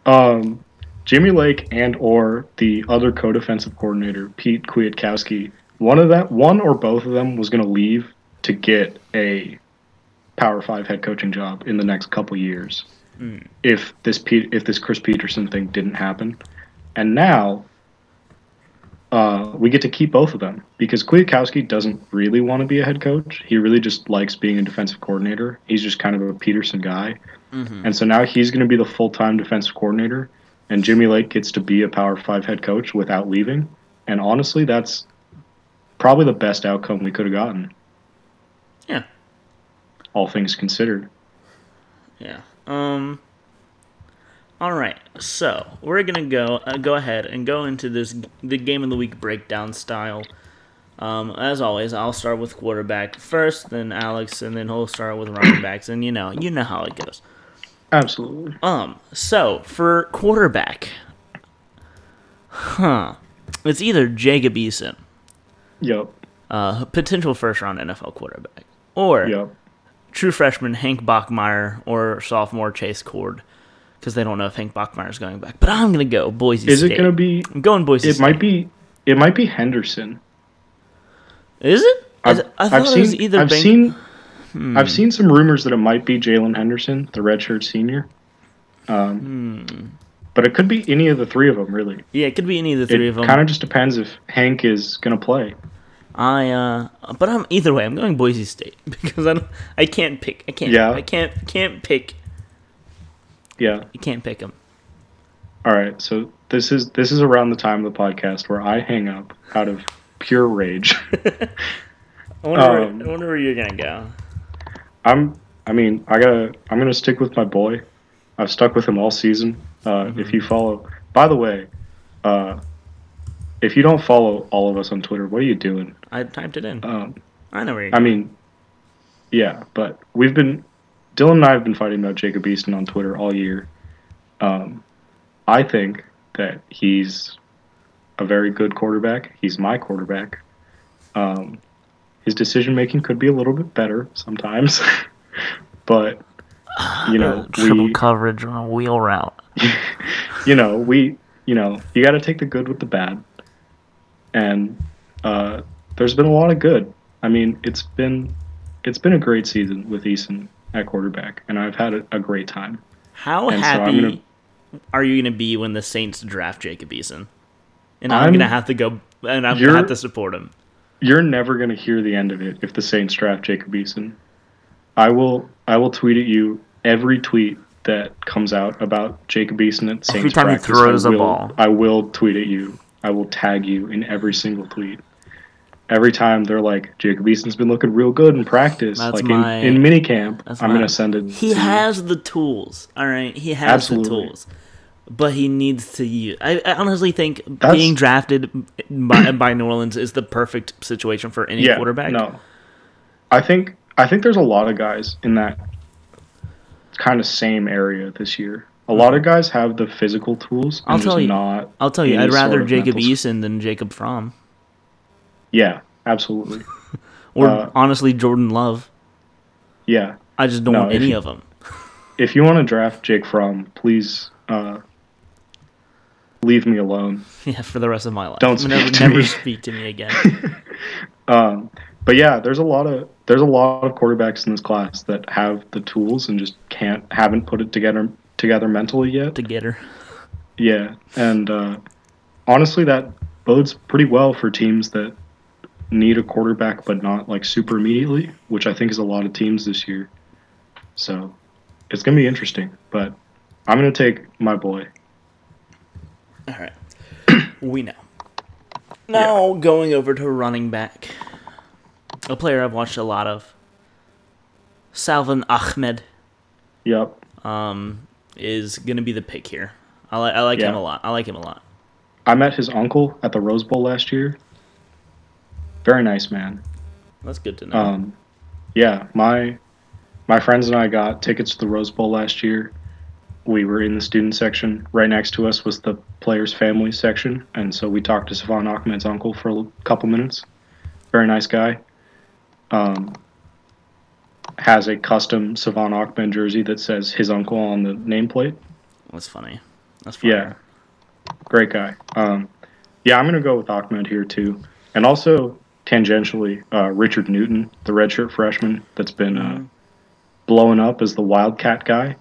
um, Jimmy Lake and or the other co-defensive coordinator Pete Kwiatkowski, one of that one or both of them was going to leave to get a Power Five head coaching job in the next couple years. If this Pete, if this Chris Petersen thing didn't happen, and now uh, we get to keep both of them because Kwiatkowski doesn't really want to be a head coach. He really just likes being a defensive coordinator. He's just kind of a Petersen guy. And so now he's going to be the full time defensive coordinator, and Jimmy Lake gets to be a Power Five head coach without leaving. And honestly, that's probably the best outcome we could have gotten, Yeah. all things considered. Yeah. Um. All right. So we're gonna go uh, go ahead and go into this the game of the week breakdown style. Um, as always, I'll start with quarterback first, then Alex, and then he'll start with running *coughs* backs, and you know, you know how it goes. Absolutely. Um, so for quarterback, huh? It's either Jacob Eason, Yep. uh, potential first round NFL quarterback, or Yep. true freshman Hank Bachmeier or sophomore Chase Cord, because they don't know if Hank Bachmeier is going back. But I'm gonna go Boise State. Is State. it going to be? I'm going Boise It State. might be. It might be Henderson. Is it? Is I've, it- I I've thought it was seen. either I've Bank- seen. Hmm. I've seen some rumors that it might be Jaylon Henderson, the redshirt senior. Um, Hmm. But it could be any of the three of them, really. Yeah, it could be any of the three it of them. It kind of just depends if Hank is going to play. I uh, but I'm either way. I'm going Boise State *laughs* because I don't, I can't pick. I can't. Yeah. I can't can't pick. Yeah. You can't pick them. All right. So this is this is around the time of the podcast where I hang up out of pure rage. *laughs* I wonder. Um, where, I wonder where you're gonna go. I'm. I mean, I gotta. I'm gonna stick with my boy. I've stuck with him all season. Uh, If you follow, by the way, uh, if you don't follow all of us on Twitter, what are you doing? I typed it in. Um, I know where you're I mean, yeah, but we've been Dylan and I have been fighting about Jacob Eason on Twitter all year. Um, I think that he's a very good quarterback. He's my quarterback. Um, his decision making could be a little bit better sometimes, *laughs* but you know, *sighs* triple we, coverage on a wheel route. *laughs* you know, we, you know, you got to take the good with the bad, and uh, there's been a lot of good. I mean, it's been it's been a great season with Eason at quarterback, and I've had a, a great time. How And so happy gonna- are you going to be when the Saints draft Jacob Eason? And I'm, I'm- going to have to go, and I'm going to have to support him. You're never going to hear the end of it if the Saints draft Jacob Eason. I will I will tweet at you every tweet that comes out about Jacob Eason at Saints Every time he throws I a will, ball. I will tweet at you. I will tag you in every single tweet. Every time they're like, Jacob Eason's been looking real good in practice, That's like my- in, in minicamp. I'm my- going to send it. He to you. has the tools. All right, he has Absolutely. the tools, but he needs to use. I, I honestly think That's- being drafted by, by New Orleans is the perfect situation for any yeah, quarterback. No, I think I think there's a lot of guys in that kind of same area this year. A lot of guys have the physical tools I'll tell you- not. I'll tell you, I'd rather sort Jacob Eason than Jacob Fromm, Yeah, absolutely. *laughs* or Uh, honestly Jordan Love. Yeah, I just don't no, want any you- of them. *laughs* if you want to draft Jake Fromm, please uh, leave me alone. *laughs* Yeah, for the rest of my life. Don't never, speak to never me. speak to me again. Um, but yeah, there's a lot of there's a lot of quarterbacks in this class that have the tools and just can't haven't put it together together mentally yet. to get her. Yeah, and uh, honestly, that bodes pretty well for teams that need a quarterback, but not like super immediately, which I think is a lot of teams this year. So it's gonna be interesting, but I'm gonna take my boy. All right, *clears throat* we know. Now going over to running back, a player I've watched a lot of, Salvon Ahmed, Yep, um, is gonna be the pick here. I like I like him a lot. I like him a lot. I met his uncle at the Rose Bowl last year. Very nice man. That's good to know. Um, yeah, my my friends and I got tickets to the Rose Bowl last year. We were in the student section. Right next to us was the players' family section, and so we talked to Salvon Ahmed's uncle for a couple minutes. Very nice guy. Um, has a custom Savon Ahmed jersey that says his uncle on the nameplate. That's funny. That's funny. Yeah, great guy. Um, yeah, I'm gonna go with Ahmed here too, and also tangentially uh, Richard Newton, the redshirt freshman that's been uh, blowing up as the Wildcat guy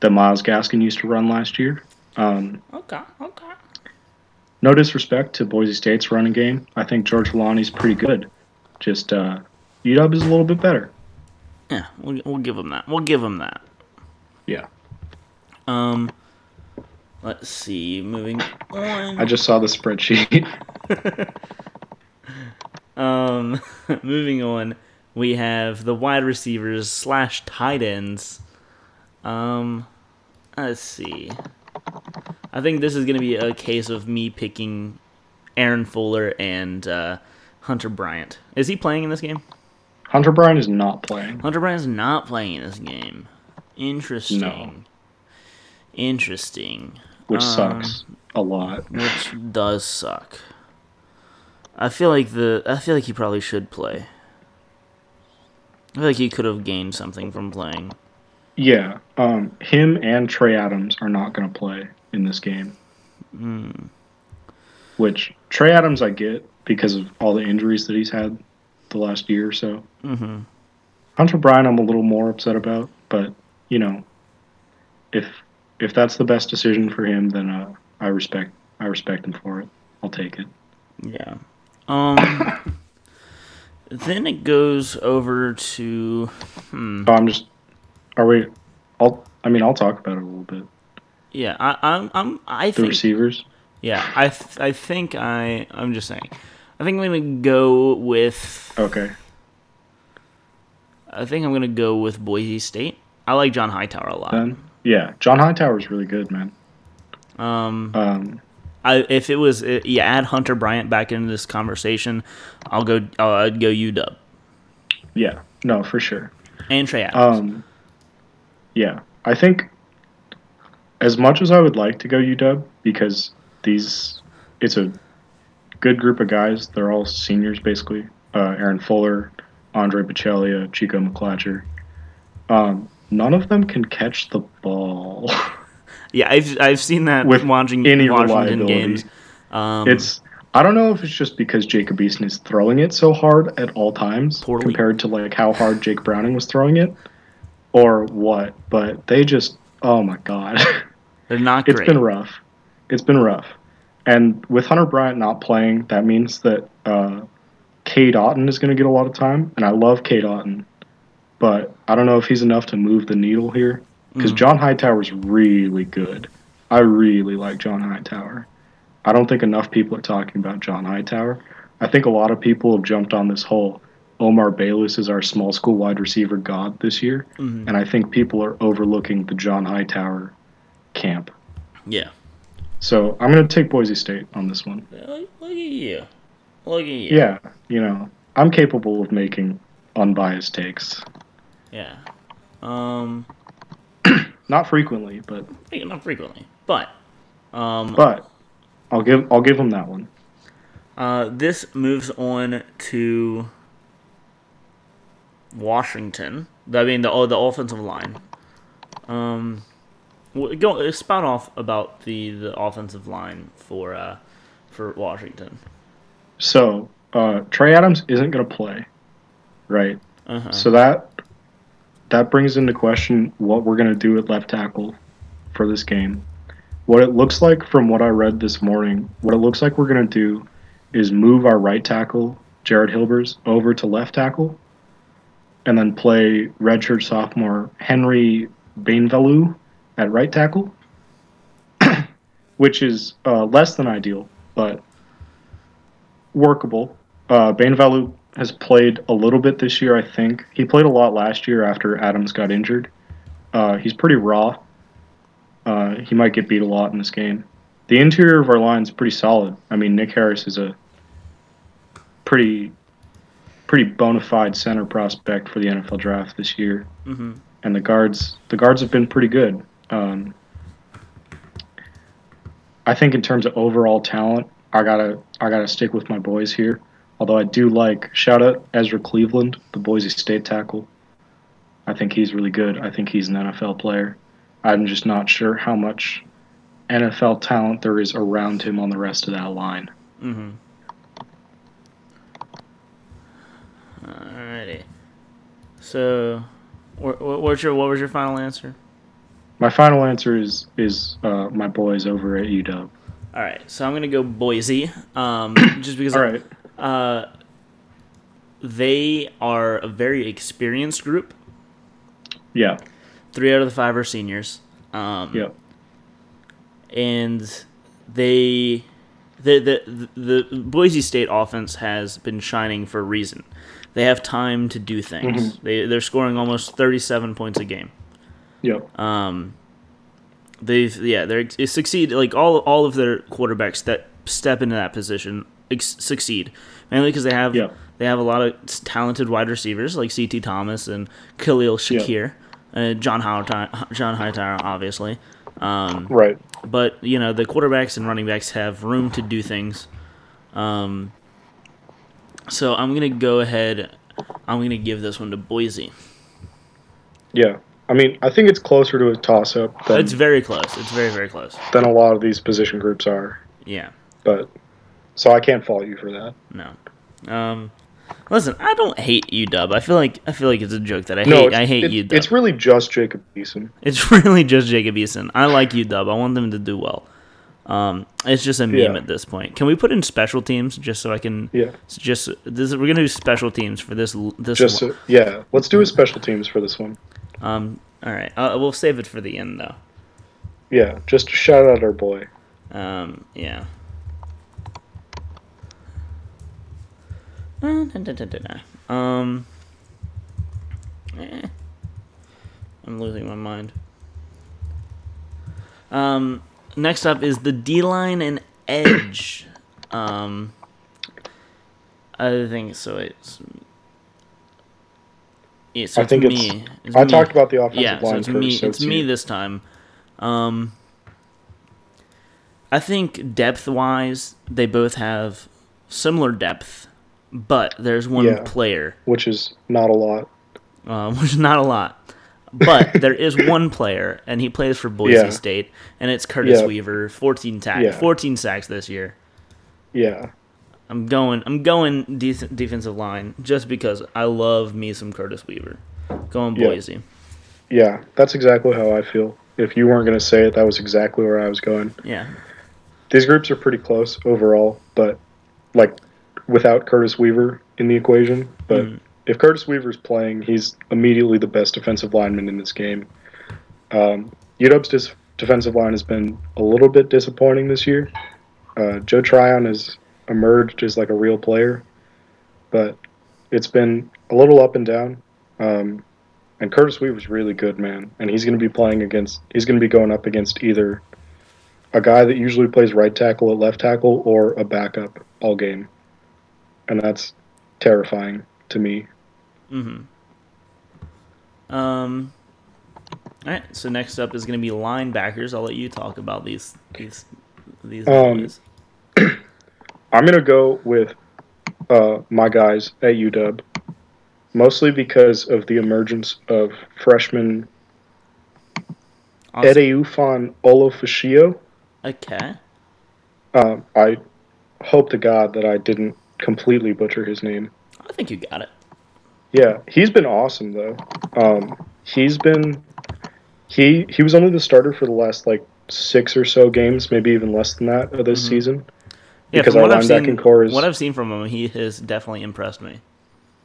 that Myles Gaskin used to run last year. Um, Okay. Okay. no disrespect to Boise State's running game, I think George Holani's pretty good. Just uh, UW is a little bit better. Yeah, we'll, we'll give him that. We'll give him that. Yeah, Um, let's see. Moving on. I just saw the spreadsheet. *laughs* *laughs* Um, *laughs* moving on, we have the wide receivers slash tight ends. Um, let's see. I think this is going to be a case of me picking Aaron Fuller and uh, Hunter Bryant. Is he playing in this game? Hunter Bryant is not playing. Hunter Bryant is not playing in this game. Interesting. No. Interesting. which Um, sucks a lot. which does suck. I feel like the I feel like he probably should play. I feel like he could have gained something from playing. Yeah, um, him and Trey Adams are not going to play in this game. Which Trey Adams I get because of all the injuries that he's had the last year or so. hmm Hunter Bryant I'm a little more upset about, but you know, if if that's the best decision for him, then uh, I respect I respect him for it. I'll take it. Yeah. Um. *coughs* then it goes over to hmm. So I'm just. Are we? I'll. I mean, I'll talk about it a little bit. Yeah, I, I'm I'm I The think receivers. yeah I th- I think I I'm just saying. I think I'm gonna go with Okay. I think I'm gonna go with Boise State. I like John Hightower a lot. Then yeah, John Hightower is really good, man. Um, Um, I, if it was uh, you add Hunter Bryant back into this conversation, I'll go. Uh, I'd go UW yeah, no, for sure. and Trey Adams. Um, yeah, I think as much as I would like to go UW because these, it's a good group of guys. They're all seniors basically. Uh, Aaron Fuller, Andre Baccellia, Chico McClatcher. Um, none of them can catch the ball. *laughs* yeah, I've I've seen that with watching any Washington games. Um, it's I don't know if it's just because Jacob Eason is throwing it so hard at all times Poorly. compared to like how hard Jake Browning was throwing it, or what. But they just oh my god, *laughs* they're not it's great. been rough. It's been rough, and with Hunter Bryant not playing, that means that uh, Cade Otton is going to get a lot of time, and I love Cade Otton, but I don't know if he's enough to move the needle here because Mhm. John is really good. I really like John Hightower. I don't think enough people are talking about John Hightower. I think a lot of people have jumped on this whole Omar Bayless is our small school wide receiver god this year, Mhm. and I think people are overlooking the John Hightower camp. yeah. So I'm going to take Boise State on this one. Look at you. Look at you. Yeah, you know, I'm capable of making unbiased takes. Yeah. Um, Not frequently, but not frequently, but um, but I'll give I'll give them that one. Uh, this moves on to Washington. I mean, the oh, the offensive line. Um, wh- go spout off about the, the offensive line for uh for Washington. So uh, Trey Adams isn't going to play, right? Uh-huh. So that that brings into question what we're going to do at left tackle for this game. What it looks like from what I read this morning, what it looks like we're going to do is move our right tackle, Jared Hilbers, over to left tackle, and then play redshirt sophomore Henry Bainivalu at right tackle, *clears throat* which is uh, less than ideal, but workable. Uh, has played a little bit this year, I think. He played a lot last year after Adams got injured. Uh, he's pretty raw. Uh, he might get beat a lot in this game. The interior of our line is pretty solid. I mean, Nick Harris is a pretty, pretty bona fide center prospect for the NFL draft this year, hmm and the guards, the guards have been pretty good. Um, I think in terms of overall talent, I gotta, I gotta stick with my boys here. Although I do like shout out Ezra Cleveland, the Boise State tackle. I think he's really good. I think he's an NFL player. I'm just not sure how much NFL talent there is around him on the rest of that line. Mm-hmm. Alrighty. So, wh- wh- what's your what was your final answer? My final answer is is uh, my boys over at UW. All right, so I'm gonna go Boise, um, just because All right. Uh, they are a very experienced group. Yeah. Three out of the five are seniors. Um, Yeah. and they the, the the the Boise State offense has been shining for a reason. They have time to do things. They they're scoring almost 37 points a game. Yep. Um, they've yeah they're they succeed like all all of their quarterbacks that step into that position ex- succeed mainly because they have Yeah. they have a lot of talented wide receivers like C.T. Thomas and Khalil Shakir, uh, John Hightower, John Hightower obviously. Um, Right. but you know the quarterbacks and running backs have room to do things. Um, so I'm gonna go ahead. I'm gonna give this one to Boise. Yeah. I mean, I think it's closer to a toss up than, It's very close. It's very very close. than a lot of these position groups are. Yeah. But so I can't fault you for that. No. Um, listen, I don't hate UW. I feel like I feel like it's a joke that I no, hate. I hate it- UW. It's really just Jacob Eason. It's *laughs* really just Jacob Eason. I like UW. I want them to do well. Um, it's just a meme Yeah. at this point. Can we put in special teams just so I can? Yeah. Just this. We're gonna do special teams for this. This. Just one. so, yeah. Let's do a special teams for this one. Um. All right. Uh, we'll save it for the end though. Yeah. Just shout out our boy. Um. Yeah. Uh, da, da, da, da, da. Um. Eh. I'm losing my mind. Um, next up is the D line and edge. *coughs* um, I think so. It's yeah, so I it's think me. it's- It's I me. talked about the offensive yeah, so it's first, me. so it's it's me this time. Um, I think depth wise, they both have similar depth, but there's one Yeah. player which is not a lot. uh, *laughs* which is not a lot. But *laughs* there is one player, and he plays for Boise Yeah. State, and it's Curtis Yeah. Weaver, 14 tack, Yeah. 14 sacks this year. Yeah, I'm going, I'm going decent defensive line just because I love me some Curtis Weaver. Going. Boise, yeah, that's exactly how I feel. If you weren't going to say it, that was exactly where I was going. yeah, These groups are pretty close overall, but like without Curtis Weaver in the equation. But Mm. if Curtis Weaver's playing, he's immediately the best defensive lineman in this game. Um, UW's dis- defensive line has been a little bit disappointing this year. Uh, Joe Tryon has emerged as like a real player, but it's been a little up and down. Um, and Curtis Weaver's really good, man, and he's going to be playing against. He's going to be going up against either a guy that usually plays right tackle at left tackle or a backup all game, and that's terrifying to me. mm-hmm. Um, all right. So next up is going to be linebackers. I'll let you talk about these these these. Um. *clears throat* I'm gonna go with uh, my guys at UW, mostly because of the emergence of freshman Awesome. Edefuan Ulofoshio. Okay. Um, I hope to God that I didn't completely butcher his name. I think you got it. Yeah, he's been awesome though. Um, he's been he he was only the starter for the last like six or so games, maybe even less than that of this Mhm. season. Yeah, Because our what I've linebacking seen, core is what I've seen from him, he has definitely impressed me.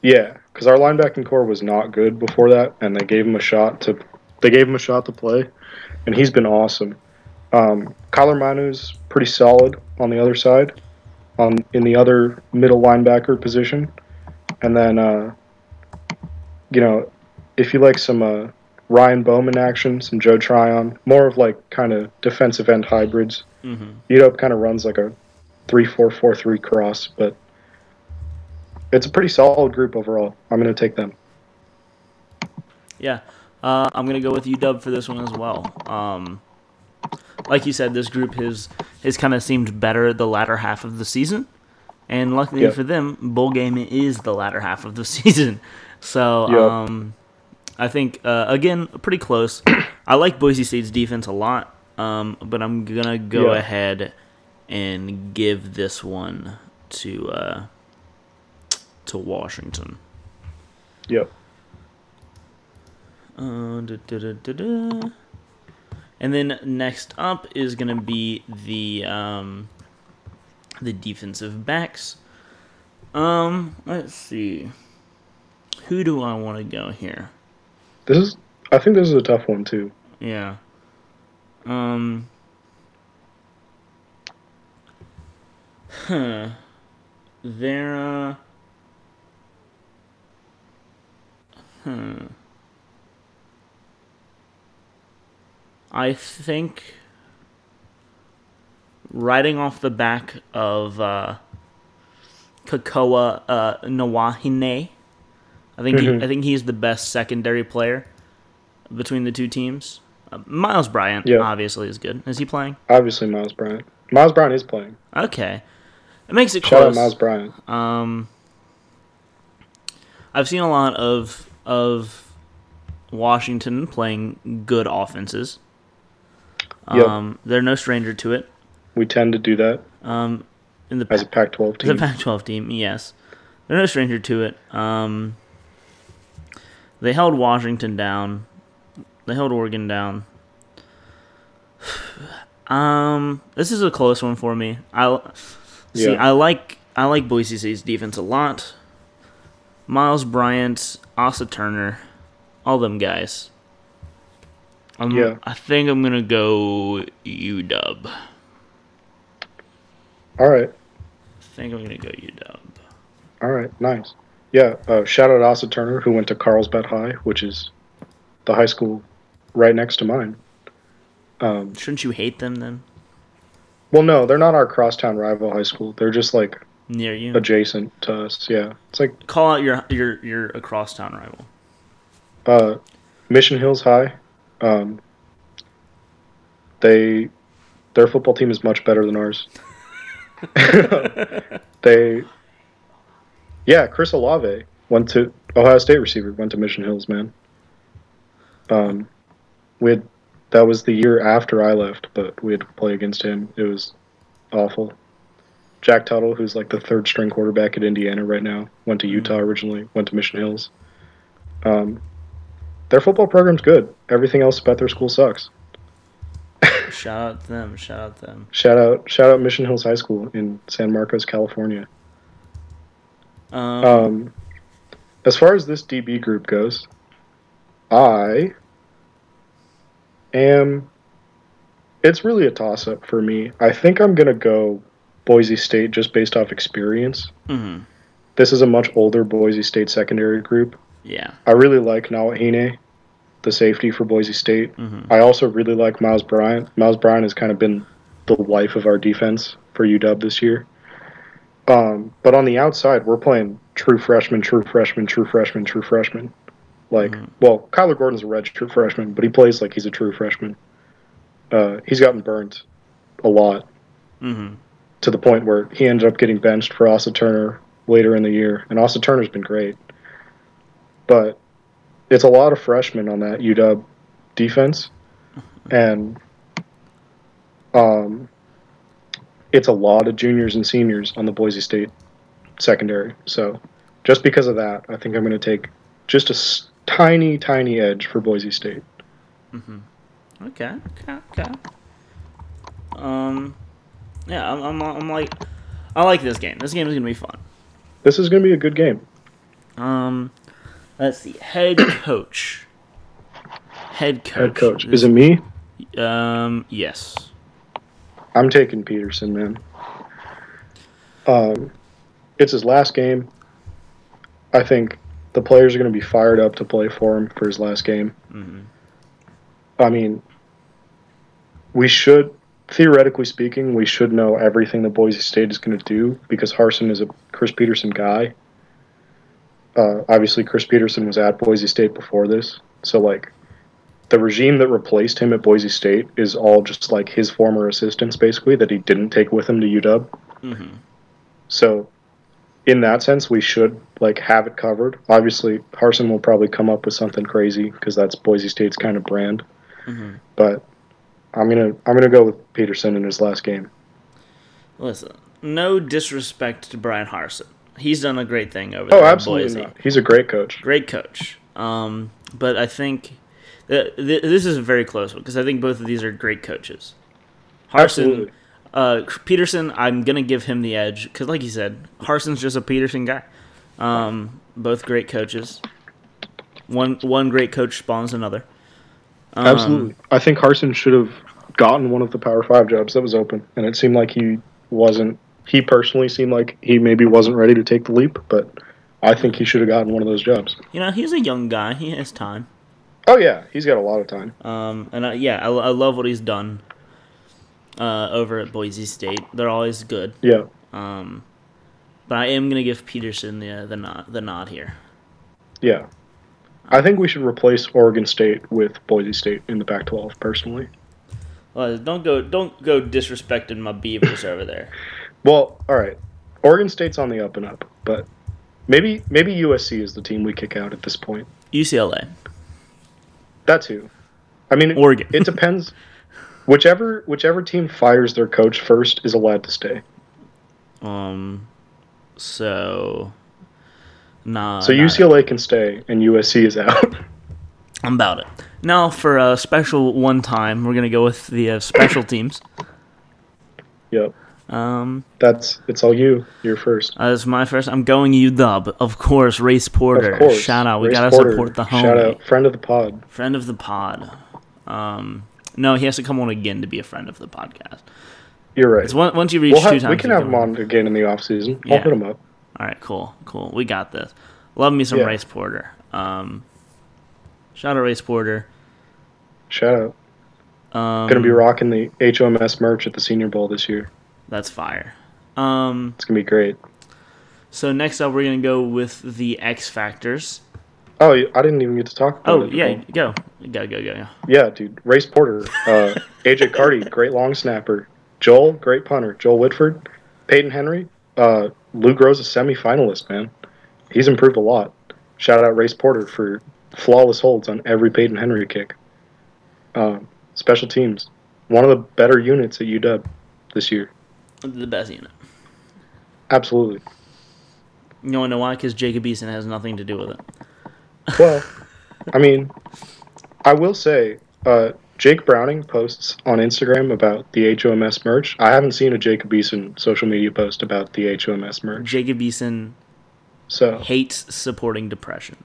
Yeah, because our linebacking core was not good before that, and they gave him a shot to they gave him a shot to play, and he's been awesome. Um, Kyler Manu's pretty solid on the other side, on in the other middle linebacker position, and then uh, you know if you like some uh, Ryan Bowman action, some Joe Tryon, more of like kind of defensive end hybrids. hmm UW kind of runs like a three four four three cross, but it's a pretty solid group overall. I'm going to take them. Yeah, uh, I'm gonna go with UW for this one as well. Um, like you said, this group has has kind of seemed better the latter half of the season, and luckily Yeah. for them, bowl game is the latter half of the *laughs* season. So Yeah. um, I think uh, again pretty close. I like Boise State's defense a lot, um, but I'm gonna go Yeah. ahead and give this one to uh, to Washington. Yep. Uh, da, da, da. And then next up is gonna be the um, the defensive backs. Um, let's see. Who do I want to go here? This is. I think this is a tough one too. Yeah. Um. Huh. There. Uh, hmm. I think riding off the back of uh, Kekoa uh, Nawahine, I think he, Mhm. I think he's the best secondary player between the two teams. Uh, Myles Bryant Yeah. obviously is good. Is he playing? Obviously, Myles Bryant. Myles Bryant is playing. Okay, it makes it Shout out close. Myles Bryant. Um, I've seen a lot of of Washington playing good offenses. Yep. Um, they're no stranger to it. We tend to do that Um, in the as a Pac-12 team. team. Pac-12 team, yes, they're no stranger to it. Um, they held Washington down. They held Oregon down. *sighs* Um, this is a close one for me. I see. Yeah. I like I like Boise State's defense a lot. Myles Bryant, Asa Turner, all them guys. Um, Yeah. I think I'm gonna go UW. All right. I think I'm gonna go UW. All right. Nice. yeah, uh, shout out Asa Turner, who went to Carlsbad High, which is the high school right next to mine. Um, Shouldn't you hate them then? well, no, they're not our crosstown rival high school. They're just like Near you. adjacent to us. Yeah, it's like Call out your your your across town rival. uh, Mission Hills High. Um, they their football team is much better than ours. *laughs* *laughs* they, yeah, Chris Olave went to Ohio State receiver went to Mission Hills, man. Um, we had that was the year after I left, but we had to play against him. It was awful. Jack Tuttle, who's like the third string quarterback at Indiana right now, went to Utah originally, went to Mission Hills. Um, their football program's good. Everything else about their school sucks. Shout out to them. Shout out to them. Shout out, shout out Mission Hills High School in San Marcos, California. Um, Um, as far as this DB group goes, I am. It's really a toss up for me. I think I'm going to go Boise State just based off experience. mhm. This is a much older Boise State secondary group. Yeah. I really like Nawahine, the safety for Boise State. Mhm. I also really like Myles Bryant. Myles Bryant has kind of been the life of our defense for UW this year. Um, but on the outside, we're playing true freshman, true freshman, true freshman, true freshman. Like, Mhm. well, Kyler Gordon's a red true freshman, but he plays like he's a true freshman. Uh, he's gotten burnt a lot hmm to the point where he ended up getting benched for Asa Turner later in the year, and Asa Turner's been great. But it's a lot of freshmen on that UW defense, *laughs* and um, it's a lot of juniors and seniors on the Boise State secondary. So just because of that, I think I'm going to take just a s- tiny, tiny edge for Boise State. Okay. Okay. Okay. Um. Yeah. I'm, I'm. I'm like. I like this game. This game is gonna be fun. This is going to be a good game. Um. Let's see. Head *coughs* coach. Head coach. Head coach. Is it me? Um. Yes. I'm taking Petersen, man. Um, it's his last game. I think the players are going to be fired up to play for him for his last game. Mm-hmm. I mean, we should, theoretically speaking, we should know everything the Boise State is going to do because Harsin is a Chris Petersen guy. Uh, obviously, Chris Petersen was at Boise State before this, so like, the regime that replaced him at Boise State is all just like his former assistants, basically that he didn't take with him to UW. hmm So, in that sense, we should like have it covered. Obviously, Harsin will probably come up with something crazy because that's Boise State's kind of brand. hmm But I'm gonna I'm gonna go with Petersen in his last game. Listen. No disrespect to Bryan Harsin. He's done a great thing over Oh, there. at absolutely Boise. not. He's a great coach. great coach. Um, but I think th- th- this is a very close one because I think both of these are great coaches. Harsin, Absolutely. uh, Petersen, I'm gonna give him the edge because, like you said, Harsin's just a Petersen guy. Um, both great coaches. One one great coach spawns another. Um, Absolutely. I think Harsin should have gotten one of the Power Five jobs that was open, and it seemed like he wasn't. He personally seemed like he maybe wasn't ready to take the leap, but I think he should have gotten one of those jobs. You know, he's a young guy. He has time. Oh yeah, he's got a lot of time. Um, and I, yeah, I, I love what he's done. Uh, over at Boise State, they're always good. Yeah. Um, but I am gonna give Petersen the uh, the nod the nod here. Yeah. I think we should replace Oregon State with Boise State in the Pac-12. Personally, Well, don't go don't go disrespecting my Beavers over there. *laughs* well, all right. Oregon State's on the up and up, but maybe maybe USC is the team we kick out at this point. UCLA, That too. I mean, it, Oregon. it depends. Whichever whichever team fires their coach first is allowed to stay. um, so nah. So UCLA can stay and USC is out. *laughs* I'm about it. Now for a special one time, we're gonna go with the uh, special teams. yep. Um, That's it's all you. You're first. as my first, I'm going you dub. of course. Race Porter, Of course. shout out. We Race gotta Porter, support the homie. Shout out, friend of the pod. friend of the pod. Um, no, he has to come on again to be a friend of the podcast. You're right. It's one, once you reach We'll two have, times, we can have him on again in the off season. I'll hit him up. All right, cool, cool. We got this. Love me some Yeah. Race Porter. Um, shout out Race Porter. Shout out. Um, Gonna be rocking the HOMS merch at the Senior Bowl this year. That's fire. Um, It's gonna be great. so next up, we're gonna go with the X Factors. Oh, I didn't even get to talk about Oh it. yeah, go, go, go, go. go. Yeah, dude. Race Porter, uh, *laughs* AJ Carty, great long snapper. Joel, great punter. Joel Whitford, Peyton Henry, uh, Luke Rose, a semifinalist, man. He's improved a lot. Shout out Race Porter for flawless holds on every Peyton Henry kick. Um, special teams, one of the better units at UW this year. The best unit. Absolutely. You want to know why? Because Jacob Eason has nothing to do with it. Well, *laughs* I mean, I will say, uh, Jake Browning posts on Instagram about the HOMS merch. I haven't seen a Jacob Eason social media post about the HOMS merch. Jacob Eason So, hates supporting depression.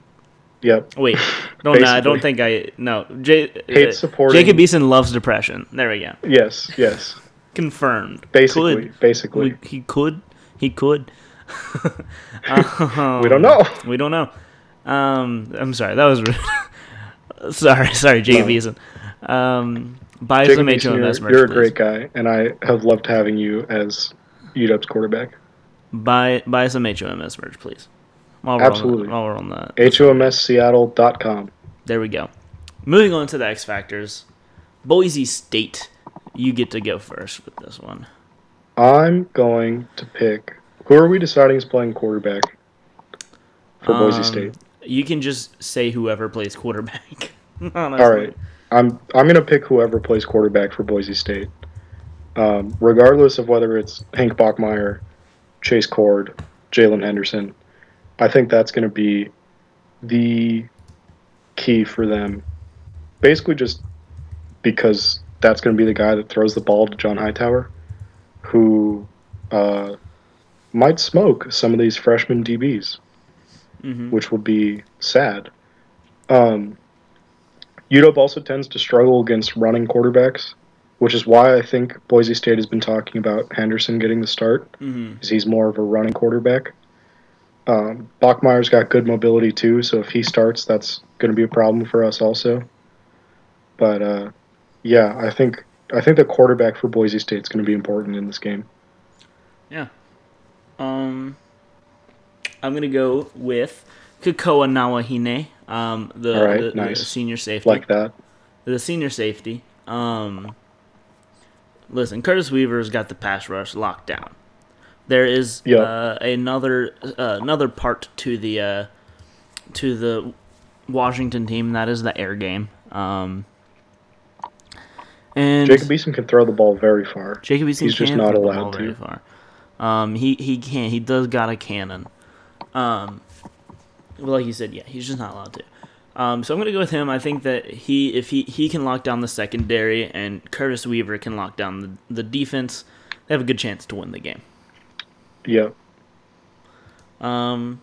yep. Wait, no, no, I don't think I. No, J, Hates supporting- Jacob Eason loves depression. There we go. Yes, yes. Confirmed. Basically, Could. basically. We, he could. He could. *laughs* We don't know. *laughs* We don't know. Um, I'm sorry. That was rude. *laughs* sorry, sorry, Jacob No. Eason. Um, buy Jacob some Eason, merch, you're a please. great guy, and I have loved having you as UW's quarterback. Buy buy some HOMS merch, please. While we're Absolutely. On, while we're on that, HOMSseattle.com. there we go. Moving on to the X Factors. Boise State. You get to go first with this one. I'm going to pick. Who are we deciding is playing quarterback for Boise Um, State? You can just say whoever plays quarterback. *laughs* All right, I'm I'm gonna pick whoever plays quarterback for Boise State, um, regardless of whether it's Hank Bachmeier, Chase Cord, Jaylon Henderson. I think that's gonna be the key for them. Basically, just because that's gonna be the guy that throws the ball to John Hightower, who uh, might smoke some of these freshman DBs hmm which would be sad. Um, UW also tends to struggle against running quarterbacks, which is why I think Boise State has been talking about Henderson getting the start, because he's more of a running quarterback. Um, Bachmeier's got good mobility too, so if he starts, that's going to be a problem for us also. But uh, yeah, I think I think the quarterback for Boise State is going to be important in this game. Yeah. Um, I'm gonna go with Kekoa Nawahine, um, the, right, the, the senior safety. Like that, the senior safety. Um, listen, Curtis Weaver's got the pass rush locked down. There is Yeah. uh, another uh, another part to the uh, to the Washington team that is the air game. Um, and Jacob Eason can throw the ball very far. Jacob Eason He's just not throw the allowed ball to. very far. Um, he he can. He does got a cannon. Um, well, like you said, yeah, he's just not allowed to. Um, so I'm gonna go with him. I think that he, if he he can lock down the secondary, and Curtis Weaver can lock down the the defense, they have a good chance to win the game. Yeah. Um,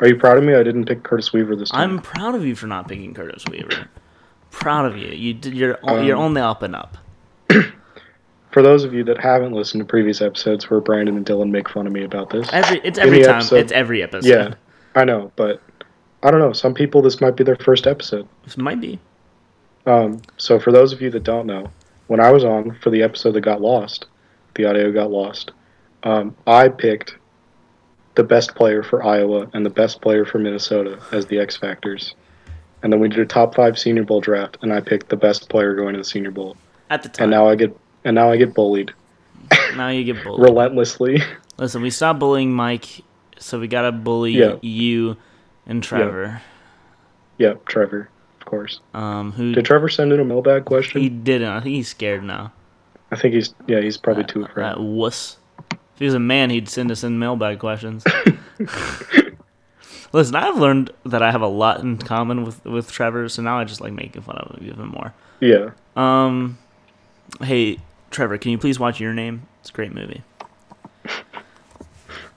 Are you proud of me? I didn't pick Curtis Weaver this time. I'm proud of you for not picking Curtis Weaver. Proud of you. You you're on- you're Um, on the up and up. *clears throat* For those of you that haven't listened to previous episodes where Brandon and Dylan make fun of me about this, Every it's every time. episode- It's every episode. yeah, I know, but I don't know. Some people, this might be their first episode. This might be. Um, so for those of you that don't know, when I was on for the episode that got lost, the audio got lost. Um, I picked the best player for Iowa and the best player for Minnesota as the X factors, and then we did a top five Senior Bowl draft, and I picked the best player going to the Senior Bowl, At the time. and now I get and now I get bullied *laughs* now you get bullied. relentlessly. Listen, we stopped bullying Mike, so we gotta bully Yeah. you and Trevor. yep, Trevor, of course. Um, who Did Trevor send in a mailbag question? he didn't. I think he's scared now. I think he's yeah, he's probably too afraid. That wuss. If he was a man, he'd send us in mailbag questions. *laughs* Listen, I've learned that I have a lot in common with with Trevor, so now I just like making fun of him even more. yeah. Um, hey Trevor, can you please watch Your Name? It's a great movie. *laughs*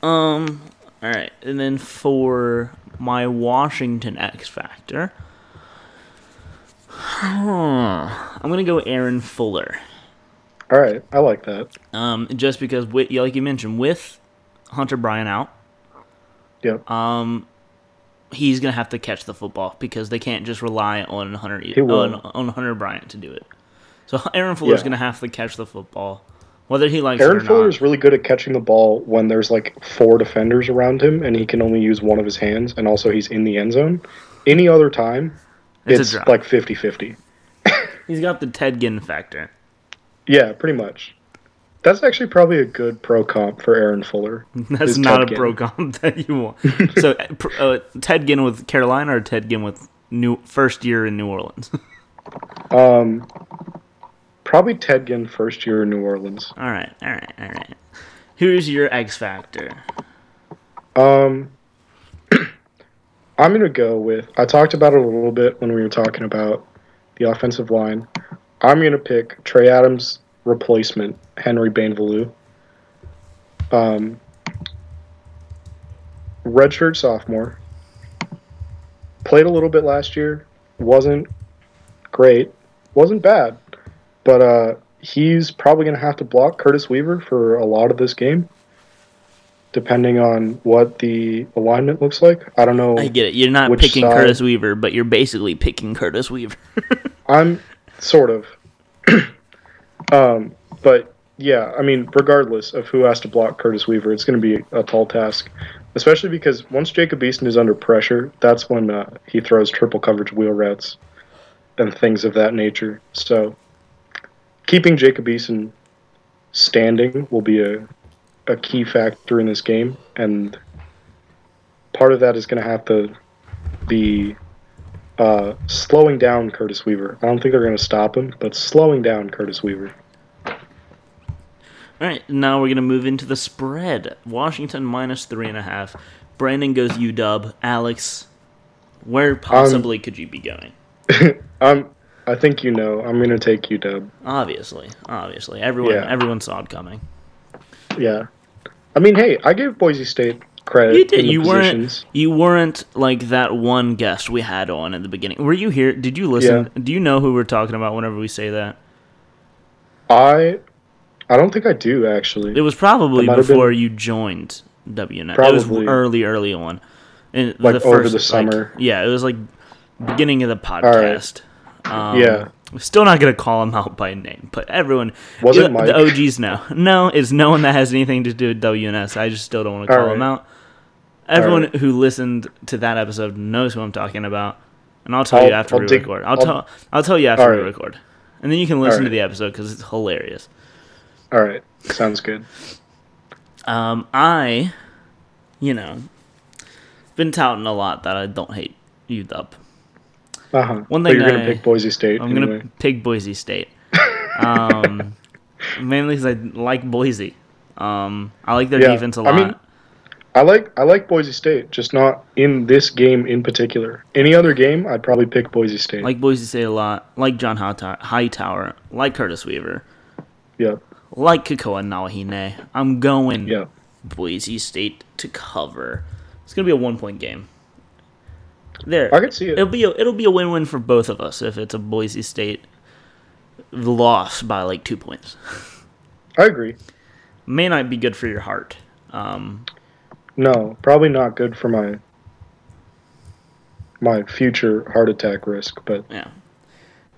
Um, all right, and then for my Washington X Factor, *sighs* I'm gonna go Aaron Fuller. All right, I like that. Um, just because, with, like you mentioned, with Hunter Bryant out, Yep. um, he's gonna have to catch the football because they can't just rely on Hunter on, on Hunter Bryant to do it. So Aaron Fuller's Yeah. gonna have to catch the football, whether he likes Aaron it or Fuller not. is really good at catching the ball when there's like four defenders around him and he can only use one of his hands, and also he's in the end zone. Any other time, It's it's, like 50 50. *laughs* He's got the Ted Ginn factor. Yeah, pretty much. That's actually probably a good pro comp for Aaron Fuller. *laughs* That's not Ted a pro comp *laughs* that you want. *laughs* so uh, uh, Ted Ginn with Carolina or Ted Ginn with new first year in New Orleans. Um, probably Ted Ginn first year in New Orleans. all right, all right, all right. Who's your X factor? Um, *clears throat* I'm gonna go with. I talked about it a little bit when we were talking about the offensive line. I'm gonna pick Trey Adams' replacement, Henry Bainivalu. Um, redshirt sophomore. Played a little bit last year. Wasn't great. Wasn't bad, but uh, he's probably gonna have to block Curtis Weaver for a lot of this game depending on what the alignment looks like. I don't know. I get it. You're not picking side? Curtis Weaver, but you're basically picking Curtis Weaver. *laughs* I'm sort of. *clears throat* um, but yeah, I mean, regardless of who has to block Curtis Weaver, it's going to be a tall task, especially because once Jacob Eason is under pressure, that's when uh, he throws triple coverage wheel routes and things of that nature. So keeping Jacob Eason standing will be a a key factor in this game, and part of that is going to have to be uh, slowing down Curtis Weaver. I don't think they're going to stop him, but slowing down Curtis Weaver. All right, now we're gonna move into the spread. Washington minus three and a half. Brandon goes UW. Alex, where possibly could you be going? *laughs* Um, I think you know. I'm going to take UW. Obviously, obviously, everyone Yeah. everyone saw it coming. Yeah. I mean, hey, I gave Boise State credit. You did. the You weren't. You weren't like that one guest we had on at the beginning. Were you here? Did you listen? Do you know who we're talking about whenever we say that? I, I don't think I do actually. It was probably It before you joined WNet. It was early, early on. In Like the over first, the like- summer. yeah, it was like beginning of the podcast. Um, Yeah. Still not gonna call him out by name, but everyone. Was you it know, The OGs know. *laughs* No, it's no one that has anything to do with WNS. I just still don't want to call All him out. Everyone right. who listened to that episode knows who I'm talking about, and I'll tell you I'll- after I'll we dig- record. I'll, I'll- tell. I'll tell you after All we right. record, and then you can listen to the episode because it's hilarious. All right, sounds good. Um, I, you know, been touting a lot that I don't hate UW. Uh huh. One but thing you're gonna I- pick Boise State I'm anyway. gonna pick Boise State. *laughs* Um, mainly because I like Boise. Um, I like their Yeah, defense a lot. mean, I like I like Boise State, just not in this game in particular. Any other game, I'd probably pick Boise State. like Boise State a lot. Like John Hightower, like Curtis Weaver. yeah, Like Kekoa Nawahine. I'm going yeah. Boise State to cover. It's gonna be a one point game. There, I could see it. It'll be a, it'll be a win win for both of us if it's a Boise State loss by like two points. I agree. May not be good for your heart. Um, No, probably not good for my my future heart attack risk, but yeah.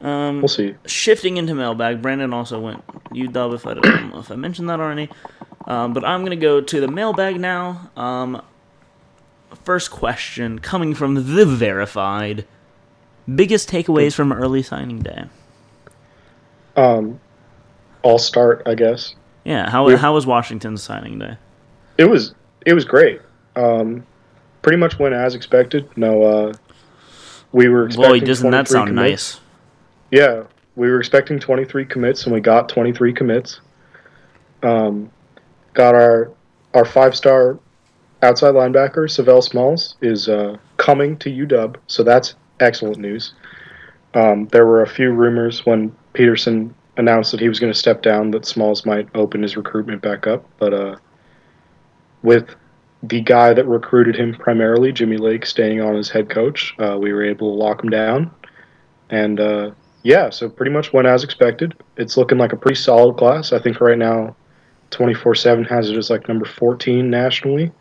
Um, we'll see. shifting into mailbag, Brandon also went UW if I don't know if I mentioned that already. Um, but I'm gonna go to the mailbag now. Um, first question coming from the verified. Biggest takeaways from early signing day. Um, I'll start, I guess. Yeah, how We- how was Washington's signing day? It was it was great. Um, pretty much went as expected. No, uh, we were expecting Boy, doesn't that 23 sound commits. nice? Yeah, we were expecting 23 commits, and we got 23 commits. Um, got our our five star outside linebacker Savell Smalls is uh, coming to UW, so that's excellent news. Um, there were a few rumors when Petersen announced that he was going to step down that Smalls might open his recruitment back up, but uh, with the guy that recruited him primarily, Jimmy Lake, staying on as head coach, uh, we were able to lock him down, and uh, yeah, so pretty much went as expected. It's looking like a pretty solid class. I think right now, 24 7 has it as like number 14 nationally.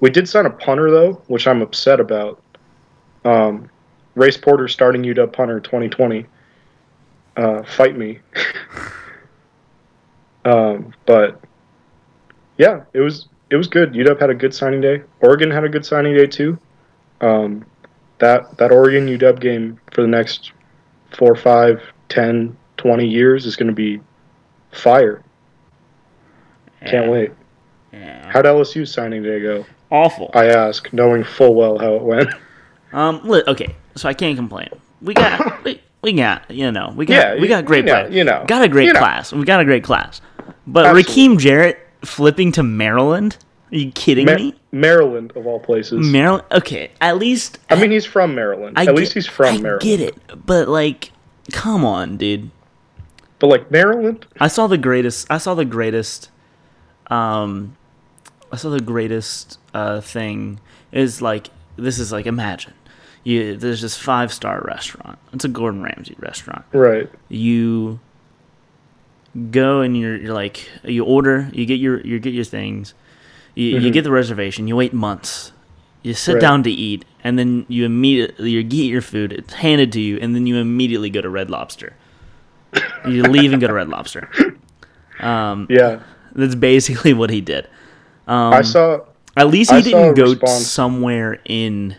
We did sign a punter, though, which I'm upset about. Um, Race Porter starting UW punter 2020. Uh, fight me. *laughs* um, but yeah, it was it was good. UW had a good signing day. Oregon had a good signing day too. Um, that that Oregon UW game for the next four, five, 10, 20 years is going to be fire. Can't Yeah. wait. Yeah. How'd LSU signing day go? Awful. I ask, knowing full well how it went. *laughs* Um. Okay. So I can't complain. We got. *laughs* we, we got. You know. We got. Yeah, we got great you know, players. you know, Got a great you know. class. We got a great class. But Absolutely. Rakim Jarrett flipping to Maryland? Are you kidding Ma- me? Maryland, of all places. Maryland. Okay. At least. I mean, he's from Maryland. I At get, least he's from I Maryland. get it. But like, come on, dude. But like Maryland, I saw the greatest. I saw the greatest. Um, I saw the greatest uh, thing is like this is like imagine you there's this five star restaurant. It's a Gordon Ramsay restaurant. right? You go and you're you're like you order you get your you get your things. You, you Mhm. get the reservation. You wait months. You sit Right. down to eat, and then you immediately you get your food. It's handed to you, and then you immediately go to Red Lobster. You leave and go to Red Lobster. Um, Yeah, that's basically what he did. Um, I saw At least he I didn't go response- somewhere in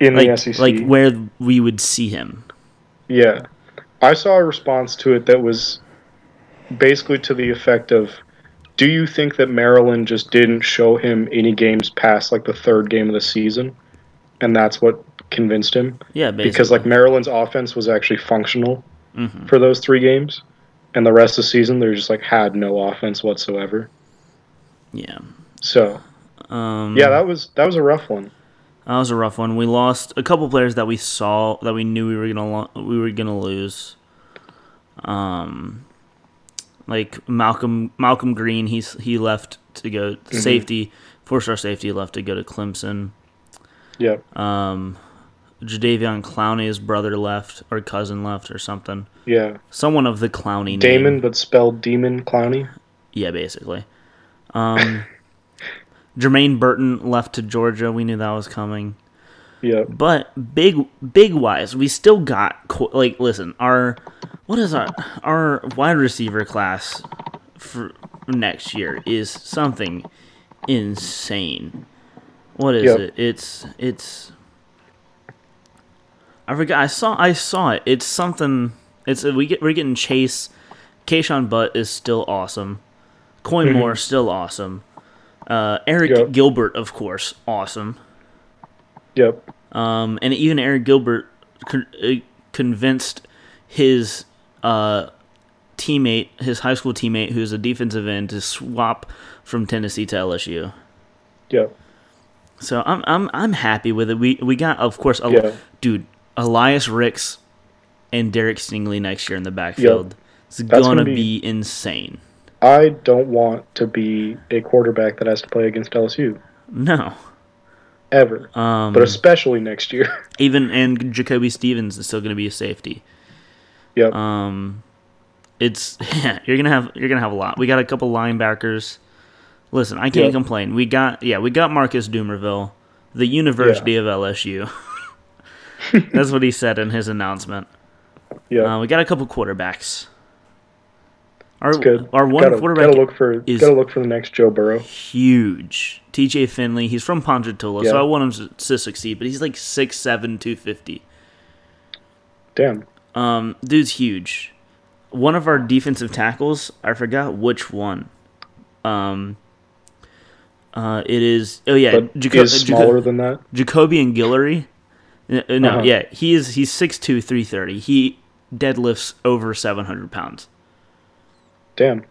in like the SEC. like where we would see him. Yeah. I saw a response to it that was basically to the effect of Do you think that Maryland just didn't show him any games past like the third game of the season? And that's what convinced him? Yeah, basically. Because like Maryland's offense was actually functional Mhm. for those three games. And the rest of the season they just like had no offense whatsoever. yeah, So um, yeah, that was that was a rough one. that was a rough one. We lost a couple players that we saw that we knew we were gonna lo- we were gonna lose. Um, like Malcolm Malcolm Green, he's he left to go safety, four star safety left to go to Clemson. Yeah. Um, Jadeveon Clowney's brother left or cousin left or something. Yeah. Someone of the Clowney name. Damon but spelled Demon Clowney. Yeah, basically. Um, *laughs* Jermaine Burton left to Georgia. We knew that was coming. Yep. But big, big wise, we still got like listen. Our what is our our wide receiver class for next year is something insane. What is Yep. it? It's it's. I forgot. I saw. I saw it. It's something. It's we get. We're getting Chase. Kayshon Boutte is still awesome. Coy Moore still awesome. Uh, Arik Yep. Gilbert, of course, awesome. Yep. Um, and even Arik Gilbert con- uh, convinced his uh, teammate, his high school teammate, who's a defensive end, to swap from Tennessee to LSU. Yep. So I'm I'm I'm happy with it. We we got of course, a, Yeah. dude, Elias Ricks and Derek Stingley next year in the backfield. It's That's gonna, gonna be, be- insane. I don't want to be a quarterback that has to play against LSU No, ever, um, but especially next year. *laughs* even and Jacoby Stevens is still gonna be a safety. yep. Um, it's *laughs* yeah, you're gonna have you're gonna have a lot. We got a couple linebackers. Listen, I can't Yeah. complain. We got yeah, we got Marcus Doomerville, the University of LSU. *laughs* That's what he said in his announcement. yeah. Uh, we got a couple quarterbacks. Our good. our one gotta, quarterback gotta look for is- gotta look for the next Joe Burrow. huge. TJ Finley, he's from Ponchatoula, so I want him to, to succeed, but he's like 6'7", 250. Damn. Um, dude's huge. One of our defensive tackles, I forgot which one. Um, uh, it is. Oh yeah, Jaco- is Jaco- smaller than that. Jacobian Guillory. Uh, No, Uh-huh. yeah, he is. He's 6'2", 330. He deadlifts over seven hundred pounds. Damn.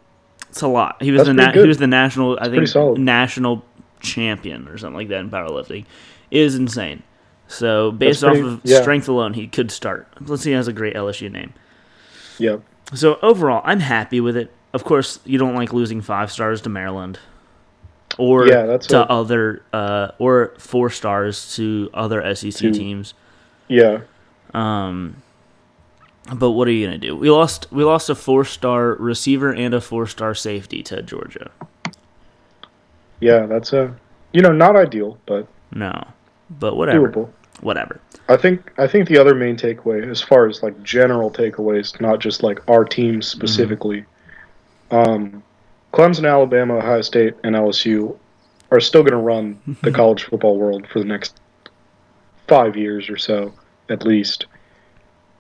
It's a lot. He was That's the na- he was the national. I think national champion or something like that in powerlifting. It is insane. So based pretty- off of yeah. strength alone, he could start. Plus, he has a great LSU name. Yep. So overall, I'm happy with it. Of course, you don't like losing five stars to Maryland, or Yeah, that's to a- other, uh, or four stars to other SEC To- teams. Yeah. Um, but what are you gonna do? We lost. We lost a four-star receiver and a four-star safety to Georgia. Yeah. That's a you know not ideal, but No, but whatever. doable. whatever. I think I think the other main takeaway, as far as like general takeaways, not just like our team specifically, um, Clemson, Alabama, Ohio State, and LSU are still going to run *laughs* the college football world for the next five years or so, at least.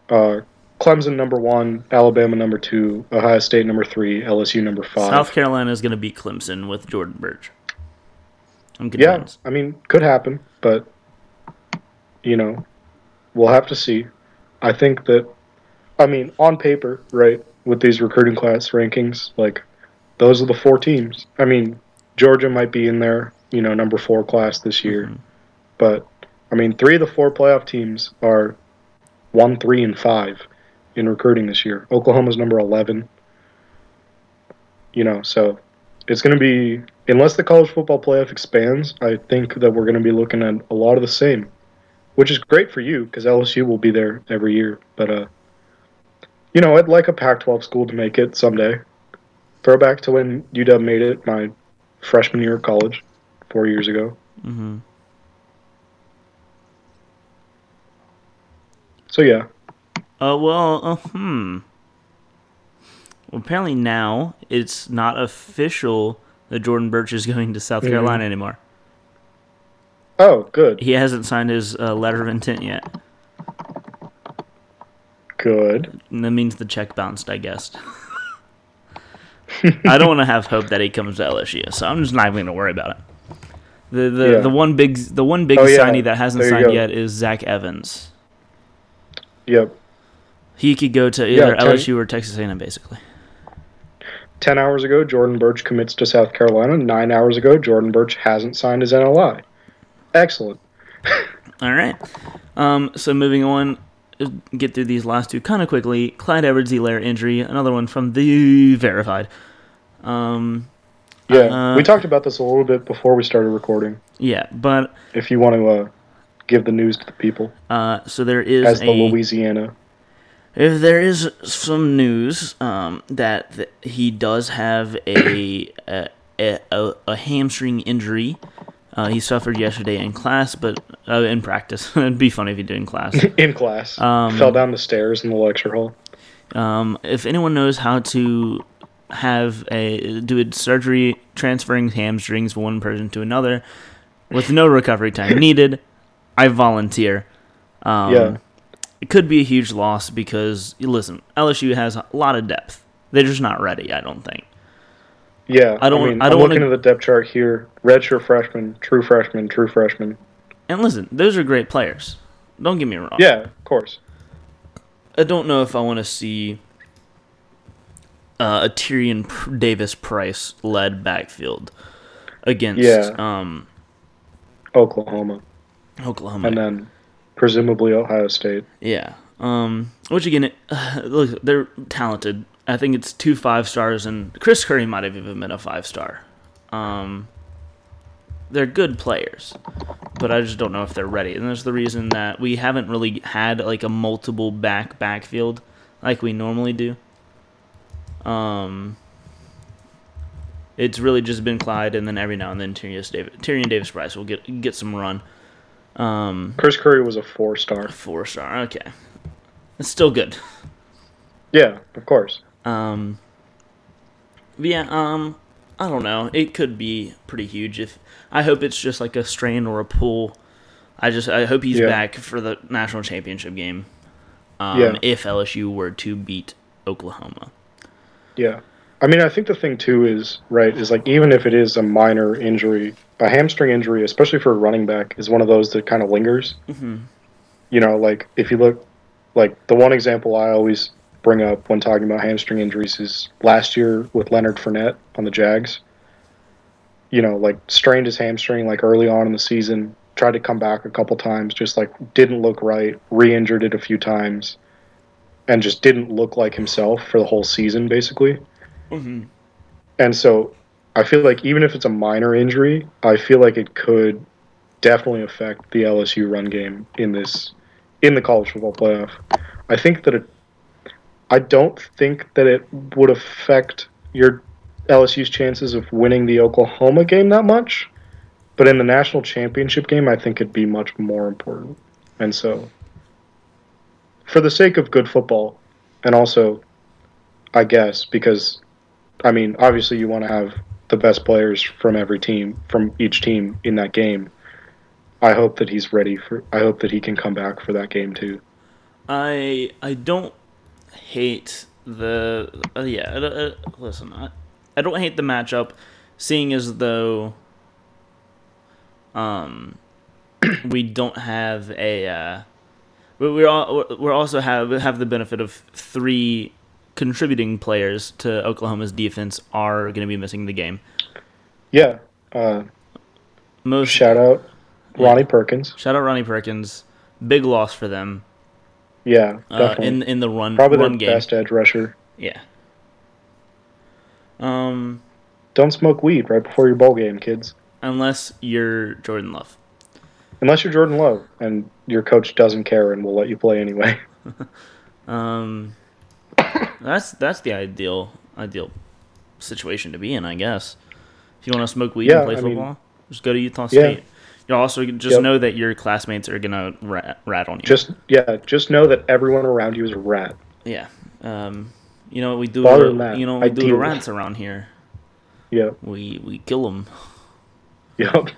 Uh, Clemson number one, Alabama number two, Ohio State number three, LSU number five. South Carolina is going to beat Clemson with Jordan Burch. I'm Yeah. I mean, could happen, but you know, we'll have to see. I think that, I mean, on paper, right, with these recruiting class rankings, like those are the four teams. I mean, Georgia might be in there, you know, number four class this year, Mhm. but I mean, three of the four playoff teams are one, three, and five in recruiting this year. Oklahoma's number eleven. You know, so it's going to be unless the college football playoff expands, I think that we're going to be looking at a lot of the same, which is great for you because LSU will be there every year. But uh, you know, I'd like a Pac-12 school to make it someday. Throwback to when UW made it my freshman year of college, four years ago. Mm-hmm. So yeah, Uh, well, uh, hmm. Well, apparently now it's not official that Jordan Burch is *laughs* going to South Mhm. Carolina anymore. oh good, He hasn't signed his uh, letter of intent yet. good. And that means the check bounced, I guess. *laughs* I don't want to have hope that he comes to LSU, so I'm just not even going to worry about it. The the, Yeah. the one big the one big Oh, yeah. signee that hasn't signed go. yet is Zach Evans. Yep. He could go to either ten- LSU or Texas A&M, basically. Ten hours ago, Jordan Burch commits to South Carolina. Nine hours ago, Jordan Burch hasn't signed his NLI. Excellent. *laughs* All right. Um, so moving on, uh, get through these last two kind of quickly. Clyde Edwards-Helaire injury, another one from the verified. Um, Yeah, Uh, we talked about this a little bit before we started recording. yeah, but If you want to uh, give the news to the people, uh, so there is as the a Louisiana. If there is some news um, that, that he does have a a, a, a hamstring injury. Uh, he suffered yesterday in class, but uh, in practice. *laughs* It'd be funny if he did in class. *laughs* in class, Um, fell down the stairs in the lecture hall. Um, if anyone knows how to have a do a surgery transferring hamstrings from one person to another with no recovery time *laughs* needed, I volunteer. Um, Yeah. It could be a huge loss because listen, LSU has a lot of depth. They're just not ready. I don't think. Yeah, I don't- mean, I I'm don't wanna- looking at the depth chart here. Redshirt freshman, true freshman, true freshman. And listen, those are great players. Don't get me wrong. Yeah, of course. I don't know if I want to see uh, a Tyrion Davis Price led backfield against Yeah. um, Oklahoma, Oklahoma. and then presumably Ohio State. yeah. Um, which again, it, *sighs* look, they're talented. I think it's two five stars, and Chris Curry might have even been a five star. Um, they're good players, but I just don't know if they're ready. And that's the reason that we haven't really had like a multiple back backfield like we normally do. Um, it's really just been Clyde, and then every now and then Tyrion Davis, Tyrion Davis Price will get get some run. Um, Chris Curry was a four star. four star, okay, it's still good. Yeah, of course. Um, yeah, um, I don't know. It could be pretty huge. If I hope it's just like a strain or a pull. I just I hope he's Yeah. back for the national championship game. Um, Yeah. If LSU were to beat Oklahoma. Yeah. I mean, I think the thing too is right is like even if it is a minor injury, a hamstring injury, especially for a running back, is one of those that kind of lingers. Mm-hmm. You know, like if you look, like the one example I always bring up when talking about hamstring injuries is last year with Leonard Fournette on the Jags. You know, like strained his hamstring like early on in the season, tried to come back a couple times, just like didn't look right, re-injured it a few times, and just didn't look like himself for the whole season, basically. Mm-hmm. And so I feel like even if it's a minor injury, I feel like it could definitely affect the LSU run game in this in the college football playoff. I think that it I don't think that it would affect your LSU's chances of winning the Oklahoma game that much. But in the national championship game, I think it'd be much more important. And so, for the sake of good football, and also, I guess, because, I mean, obviously you want to have the best players from every team, from each team in that game. I hope that he's ready for, I hope that he can come back for that game too. I I don't hate the uh, yeah. Uh, listen, I, I don't hate the matchup, seeing as though um *clears throat* we don't have a uh, we we're all we're also have have the benefit of three contributing players to Oklahoma's defense are going to be missing the game. Yeah. Uh, Most shout out Ronnie Perkins. shout out Ronnie Perkins, big loss for them Yeah, uh, in in the run Probably run their game. best edge rusher. Yeah. Um, Don't smoke weed right before your bowl game, kids. unless you're Jordan Love. Unless you're Jordan Love and your coach doesn't care and will let you play anyway. *laughs* Um, that's that's the ideal ideal situation to be in, I guess. If you want to smoke weed Yeah, and play I mean- football, just go to Utah Yeah. State. You also just Yep. know that your classmates are gonna rat, rat on you. just yeah, just know that everyone around you is a rat. yeah. Um, you know what we do? That, you know we do ideally. rats around here. Yeah. We we kill them. Yep.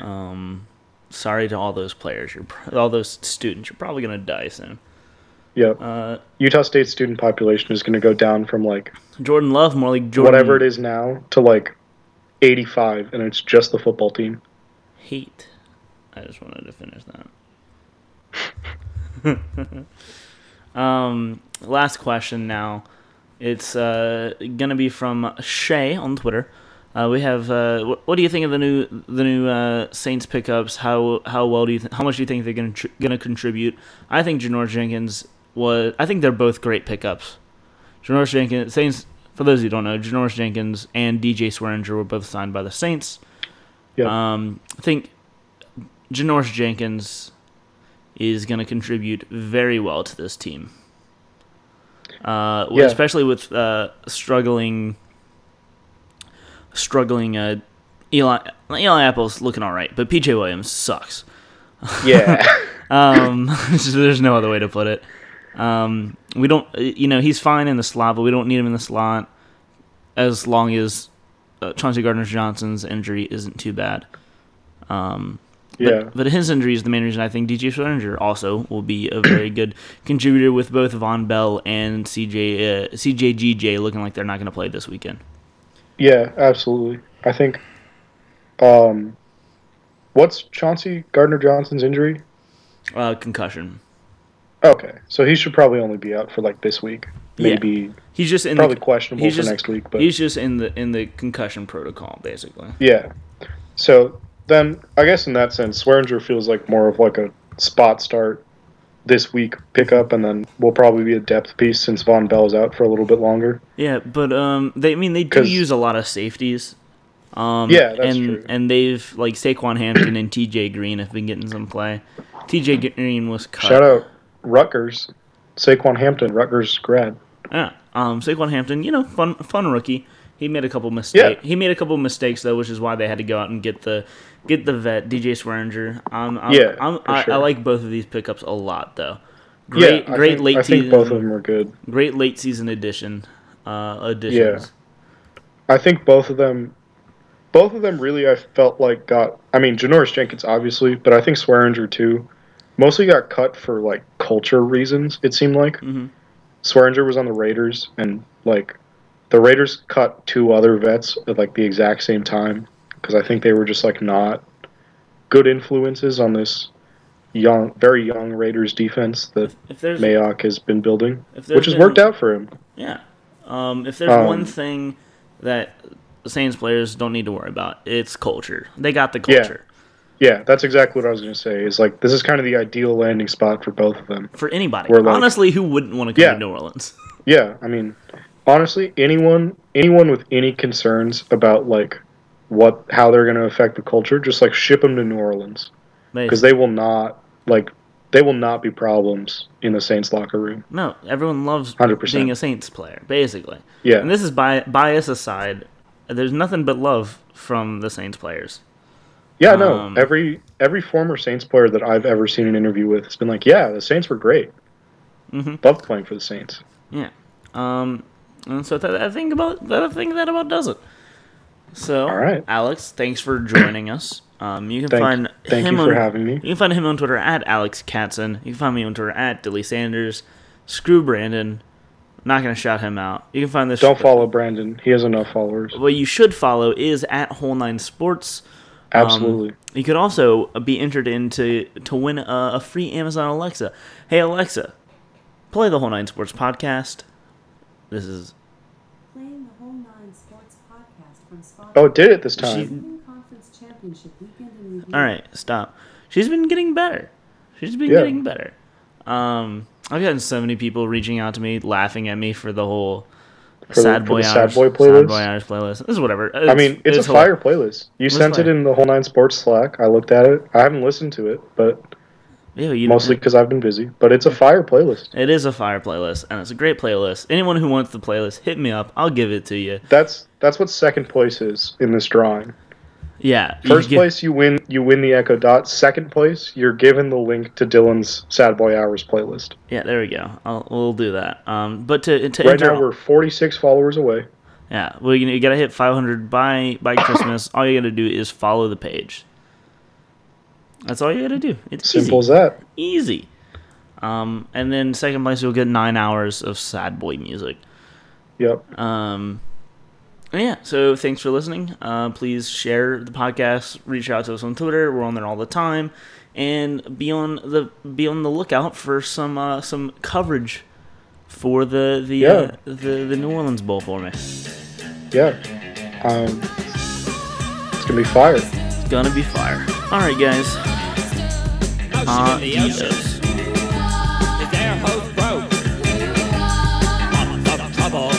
Um, sorry to all those players. You're pr- all those students. You're probably gonna die soon. Yep. Uh, Utah State student population is going to go down from like Jordan Love, more like Jordan. whatever it is now to like 85, and it's just the football team. Hate. I just wanted to finish that. *laughs* um, last question now. It's uh, gonna be from Shay on Twitter. Uh, we have. Uh, what, what do you think of the new the new uh, Saints pickups? How how well do you th- how much do you think they're gonna tr- gonna contribute? I think Janoris Jenkins was. I think they're both great pickups. Janoris Jenkins Saints. For those who don't know, Janoris Jenkins and DJ Swearinger were both signed by the Saints. Yeah. Um, I think Janoris Jenkins is going to contribute very well to this team. Uh, Yeah. especially with uh, struggling, struggling. Uh, Eli Eli Apple's looking all right, but PJ Williams sucks. Yeah. *laughs* *laughs* Um, *laughs* there's no other way to put it. Um, we don't, uh, you know, he's fine in the slot, but we don't need him in the slot as long as uh, Chauncey Gardner Johnson's injury isn't too bad. Um, but, yeah. but his injury is the main reason I think DJ Swearinger also will be a very *clears throat* good contributor with both Vonn Bell and CJ uh, CJGJ looking like they're not going to play this weekend. Yeah, absolutely. I think. Um, what's Chauncey Gardner Johnson's injury? Uh, concussion. Okay, so he should probably only be out for like this week. Yeah. Maybe He's just in probably the, questionable he's for just- next week, but he's just in the in the concussion protocol basically. yeah. So then, I guess in that sense, Swearinger feels like more of like a spot start this week pickup, and then will probably be a depth piece since Vonn Bell's out for a little bit longer. Yeah, but um, they I mean they do use a lot of safeties. Um, Yeah, that's and true. and they've like Saquan Hampton and T.J. Green have been getting some play. T.J. Green was cut. Shout out Rutgers, Saquan Hampton, Rutgers grad. Yeah, um, Saquan Hampton, you know, fun fun rookie. He made a couple mistakes. Yeah. He made a couple mistakes though, which is why they had to go out and get the get the vet DJ Swearinger. Um, I'm, Yeah, I'm, I, I like both of these pickups a lot though. Great, yeah, great think, late I think both of them are good. Great late season addition. Uh, additions. I think both of them, both of them really, I felt like got. I mean, Janoris Jenkins obviously, but I think Swearinger too. Mostly got cut for like culture reasons. It seemed like Mhm. Swearinger was on the Raiders, and like the Raiders cut two other vets at like the exact same time because I think they were just like not good influences on this young, very young Raiders defense that If there's Mayock has been building, which has been- worked out for him. Yeah. Um, if there's Um, one thing that the Saints players don't need to worry about, it's culture. They got the Yeah. culture Yeah, that's exactly what I was going to say. Is like this is kind of the ideal landing spot for both of them. for anybody. Like- Honestly, who wouldn't want to come Yeah. to New Orleans? *laughs* Yeah, I mean, honestly, anyone anyone with any concerns about like what how they're going to affect the culture, just like ship them to New Orleans because they will not like they will not be problems in the Saints locker room. no, everyone loves 100%. being a Saints player, basically. Yeah, And this is bi- bias aside. There's nothing but love from the Saints players. Yeah, no. Um, every every former Saints player that I've ever seen an interview with has been like, "Yeah, the Saints were great. Mhm. Loved playing for the Saints." Yeah. Um, and so I think about that. I think that about does it. So, All right. Alex, thanks for joining us. Um, you can Thank- find thank him you for on, having me. You can find him on Twitter at Alex Katson. You can find me on Twitter at Dilly Sanders. Screw Brandon. Not gonna shout him out. You can find this. Don't follow Brandon. He has enough followers. What you should follow is at Whole Nine Sports. Um, Absolutely. You could also be entered into to win a, a free Amazon Alexa. Hey Alexa, play the Whole Nine Sports podcast. This is Playing the Whole Nine Sports podcast from Spotify. oh, it did it this time. Conference Championship Weekend in Review. all right. Stop. She's been getting better. She's been Yeah. getting better. Um, I've gotten so many people reaching out to me, laughing at me for the whole For the- sad for boy the Sad Boy sad playlist? boy Irish playlist. This is whatever. I mean, it's, a hila- fire playlist. You sent it in the whole nine sports Slack. I looked at it. I haven't listened to it, but Yeah, you mostly because I've been busy. But it's a fire playlist. It is a fire playlist, and it's a great playlist. Anyone who wants the playlist, hit me up. I'll give it to you. That's that's what second place is in this drawing. Yeah. you First get- place, you win. You win the Echo Dot. Second place, you're given the link to Dylan's Sad Boy Hours playlist. Yeah, there we go. I'll, we'll do that. Um, but to to Right enter, now, we're 46 followers away. yeah, well, you, you gotta hit 500 by by *coughs* Christmas. all you gotta do is follow the page. That's all you gotta do. It's Simple easy. as that. Easy. Um, and then second place, you'll get nine hours of sad boy music. Yep. Um, Oh, yeah, so thanks for listening. Uh, please share the podcast. Reach out to us on Twitter. We're on there all the time, and be on the be on the lookout for some uh, some coverage for the the, uh, yeah. uh, the the New Orleans Bowl for me. Yeah, um, it's gonna be fire. It's gonna be fire. All right, guys. Adios. Is their hope broke? Trouble.